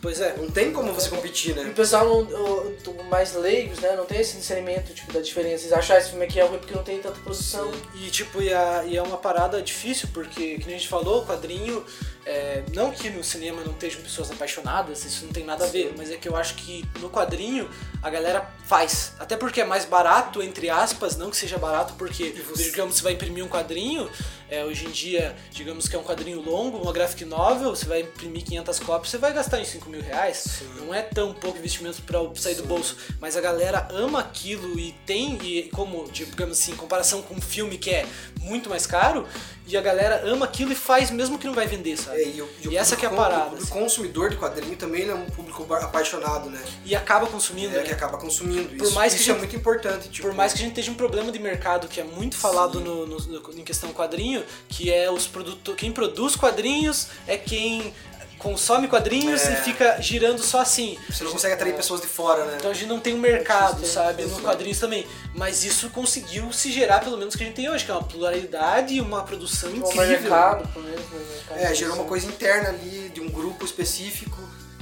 Pois é, Não tem como você competir, E o né? pessoal não, o- o- mais leigos, né, não tem esse discernimento tipo, da diferença. Eles acham "Ah, esse filme aqui é ruim porque não tem tanta produção. E tipo, e, a- e é uma parada difícil, porque, que a gente falou, o quadrinho, é, não que no cinema não estejam pessoas apaixonadas, isso não tem nada a ver, mas é que eu acho que no quadrinho a galera faz. Até porque é mais barato, entre aspas, não que seja barato, porque, digamos, você vai imprimir um quadrinho, é, hoje em dia, digamos que é um quadrinho longo, uma graphic novel, você vai imprimir 500 cópias, você vai gastar em 5 mil reais, não é tão pouco investimento pra sair do bolso, mas a galera ama aquilo e tem, e como, digamos assim, em comparação com um filme que é muito mais caro, e a galera ama aquilo e faz mesmo que não vai vender, sabe? É, e, o- e o E essa que é a parada, O público consumidor de quadrinho também é um público apaixonado, né? E acaba consumindo, É, né? que acaba consumindo. Por isso mais que isso é gente- muito importante. Tipo, Por mais que a gente esteja um problema de mercado que é muito falado no, no- no- em questão quadrinho, que é os produtores. Quem produz quadrinhos é quem consome quadrinhos É. e fica girando só assim. Você não consegue atrair pessoas de fora, né? Então a gente não tem um mercado, sabe, no quadrinhos também. Mas isso conseguiu se gerar pelo menos o que a gente tem hoje, que é uma pluralidade e uma produção Um incrível. mercado, pelo menos, né, mercado. É, gerou uma coisa interna ali de um grupo específico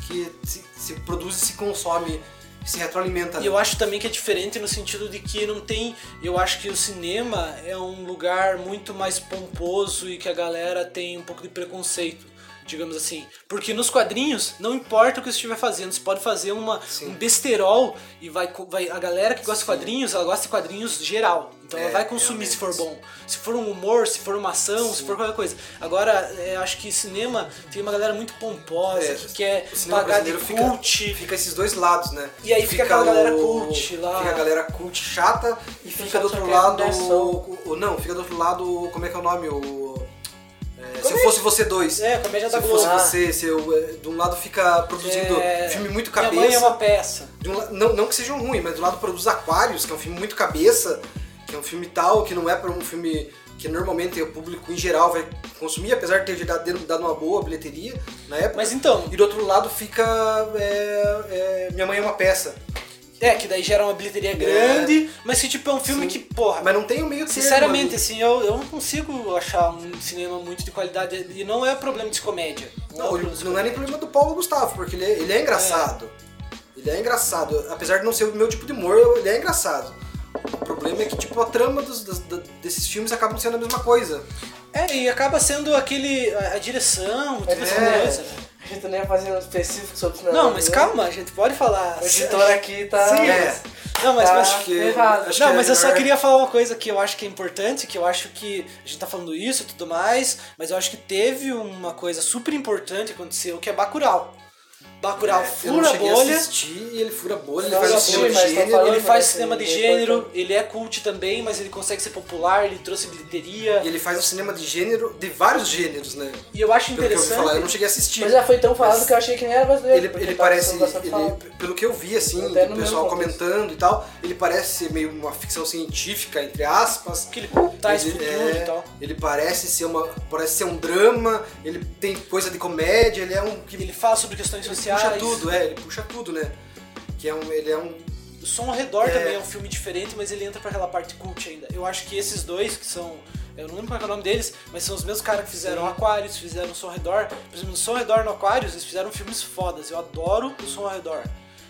que se, se produz e se consome, se retroalimenta. E eu acho também que é diferente no sentido de que não tem. Eu acho que o cinema é um lugar muito mais pomposo e que a galera tem um pouco de preconceito. Digamos assim. Porque nos quadrinhos, não importa o que você estiver fazendo, você pode fazer uma, um besterol e vai, vai. A galera que gosta de quadrinhos, ela gosta de quadrinhos geral. Então ela É, vai consumir se for bom. Se for um humor, se for uma ação, se for qualquer coisa. Agora, é, acho que cinema tem uma galera muito pomposa, É, que quer pagar de brasileiro fica- cult. Fica esses dois lados, né? E aí fica aquela galera o- cult lá. Fica a galera cult chata e fica pessoal do outro lado. diversão. O, o- não, fica do outro lado. Como é que é o nome? O. é, se eu fosse você dois. É, comédia se da eu Globo. fosse você, se eu, é, de um lado fica produzindo É, filme muito Minha cabeça. mãe é uma peça. um não, não que sejam ruins, mas do lado produz Aquários, que é um filme muito cabeça, que é um filme tal, que não é para um filme que normalmente o público em geral vai consumir, apesar de ter dado, dado uma boa bilheteria na época. Mas então- E do outro lado fica é, Minha Mãe é uma peça. É, que daí gera uma bilheteria grande, mas que tipo é um filme que, porra. Mas não tem o meio termo Sinceramente, assim, eu, eu não consigo achar um cinema muito de qualidade. E não é problema de comédia. Não, é problema de não é nem problema do Paulo Gustavo, porque ele é, ele é engraçado. Ele é engraçado. Apesar de não ser o meu tipo de humor, ele é engraçado. O problema é que, tipo, a trama dos, da- desses filmes acabam sendo a mesma coisa. É, e acaba sendo aquele. a, a direção, tudo essa É. coisa, né? Gente nem ia fazer um específico sobre cinema. Não, mas né? calma, a gente pode falar. O editor aqui tá. Sim, É. Não, mas, tá mas que- errado. acho Não, que mas é eu só melhor- queria falar uma coisa que eu acho que é importante, que eu acho que a gente tá falando isso e tudo mais, mas eu acho que teve uma coisa super importante que aconteceu, que é Bacurau. Bacurau eu fura não a cheguei bolha. a assistir e ele fura a bolha, ele faz um cinema de tá gênero. falando- Ele faz cinema de é gênero, importante. ele é cult também, mas ele consegue ser popular, ele trouxe bilheteria. E ele faz um cinema de gênero, de vários gêneros, né? E eu acho Pelo que eu interessante. falar, eu não cheguei a assistir. Mas já foi tão falado que eu achei que nem era brasileiro. Ele, ele parece, ele- pelo que eu vi, assim, do no pessoal contexto. comentando e tal, ele parece ser meio uma ficção científica, entre aspas. Que ele traz Ele- futuro é, e tal. Ele parece ser uma, parece ser um drama, ele tem coisa de comédia, ele é um que Ele fala sobre questões sociais. Puxa tudo, é, ele puxa tudo, né? Que é um, ele é um O Som ao Redor É. também é um filme diferente, mas ele entra pra aquela parte cult ainda. Eu acho que esses dois, que são. Eu não lembro qual é o nome deles, mas são os mesmos caras que fizeram Aquarius, fizeram o Som ao Redor. Por exemplo, no Som ao Redor no Aquarius, eles fizeram filmes fodas. Eu adoro o Som ao Redor.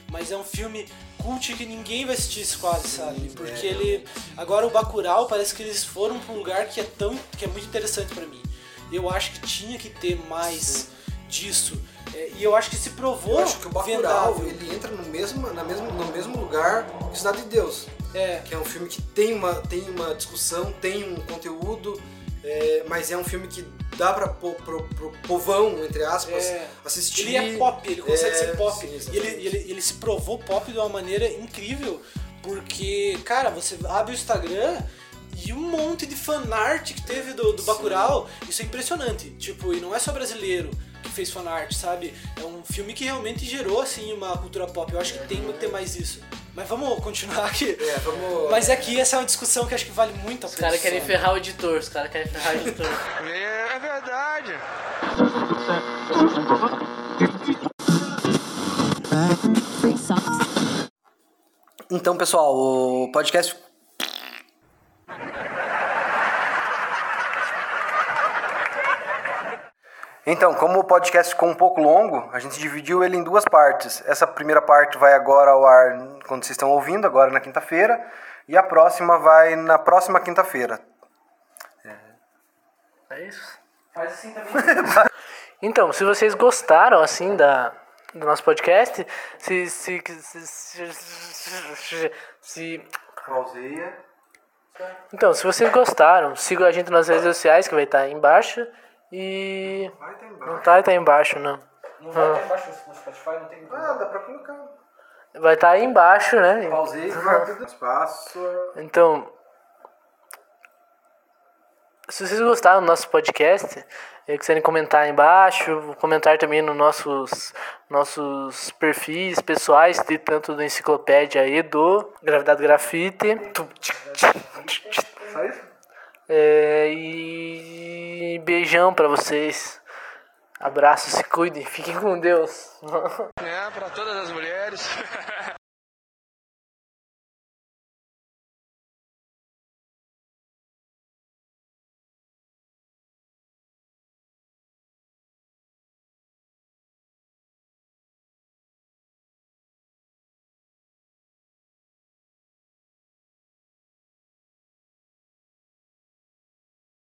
Mas é um filme cult que ninguém vai assistir isso quase, sabe? Porque ele. Agora o Bacurau parece que eles foram pra um lugar que é tão. que é muito interessante pra mim. Eu acho que tinha que ter mais disso. É, e eu acho que se provou eu acho que o Bacurau, vendável. ele entra no mesmo, na mesmo, no mesmo lugar que Cidade de Deus. É. Que é um filme que tem uma, tem uma discussão, tem um conteúdo, é, mas é um filme que dá pra po, pro, pro povão, entre aspas, É. assistir. Ele é pop, ele consegue É, ser pop. sim, ele, ele, ele se provou pop de uma maneira incrível. Porque, cara, você abre o Instagram e um monte de fanart que teve do, do Bacurau, isso é impressionante. Tipo, e não é só brasileiro que fez fanart, sabe? É um filme que realmente gerou, assim, uma cultura pop. Eu acho que tem que ter mais isso. Mas vamos continuar aqui. É, vamos. Mas é que essa é uma discussão que acho que vale muito a Os pena. caras querem ferrar o editor, os caras querem ferrar o editor. É verdade. Então, pessoal, o podcast. Então, como o podcast ficou um pouco longo, a gente dividiu ele em duas partes. Essa primeira parte vai agora ao ar quando vocês estão ouvindo, agora na quinta-feira, e a próxima vai na próxima quinta-feira. É isso? Faz assim também. então, se vocês gostaram, assim, da, do nosso podcast, se... Se... Se... se, se Pauseia. então, se vocês gostaram, sigam a gente nas redes sociais, que vai estar aí embaixo. E... Vai, tá embaixo. Não tá, tá aí embaixo, não. Não vai estar embaixo no Spotify, não tem. Ah, dá pra colocar. Vai estar aí embaixo, né? Pausei, vai tudo espaço. Então, se vocês gostaram do nosso podcast e quiserem comentar aí embaixo, comentar também nos nossos, nossos perfis pessoais, de tanto do Enciclopédia e do Gravidade Grafite. Só isso? É, e beijão pra vocês. Abraço, se cuidem, fiquem com Deus. É, pra todas as mulheres.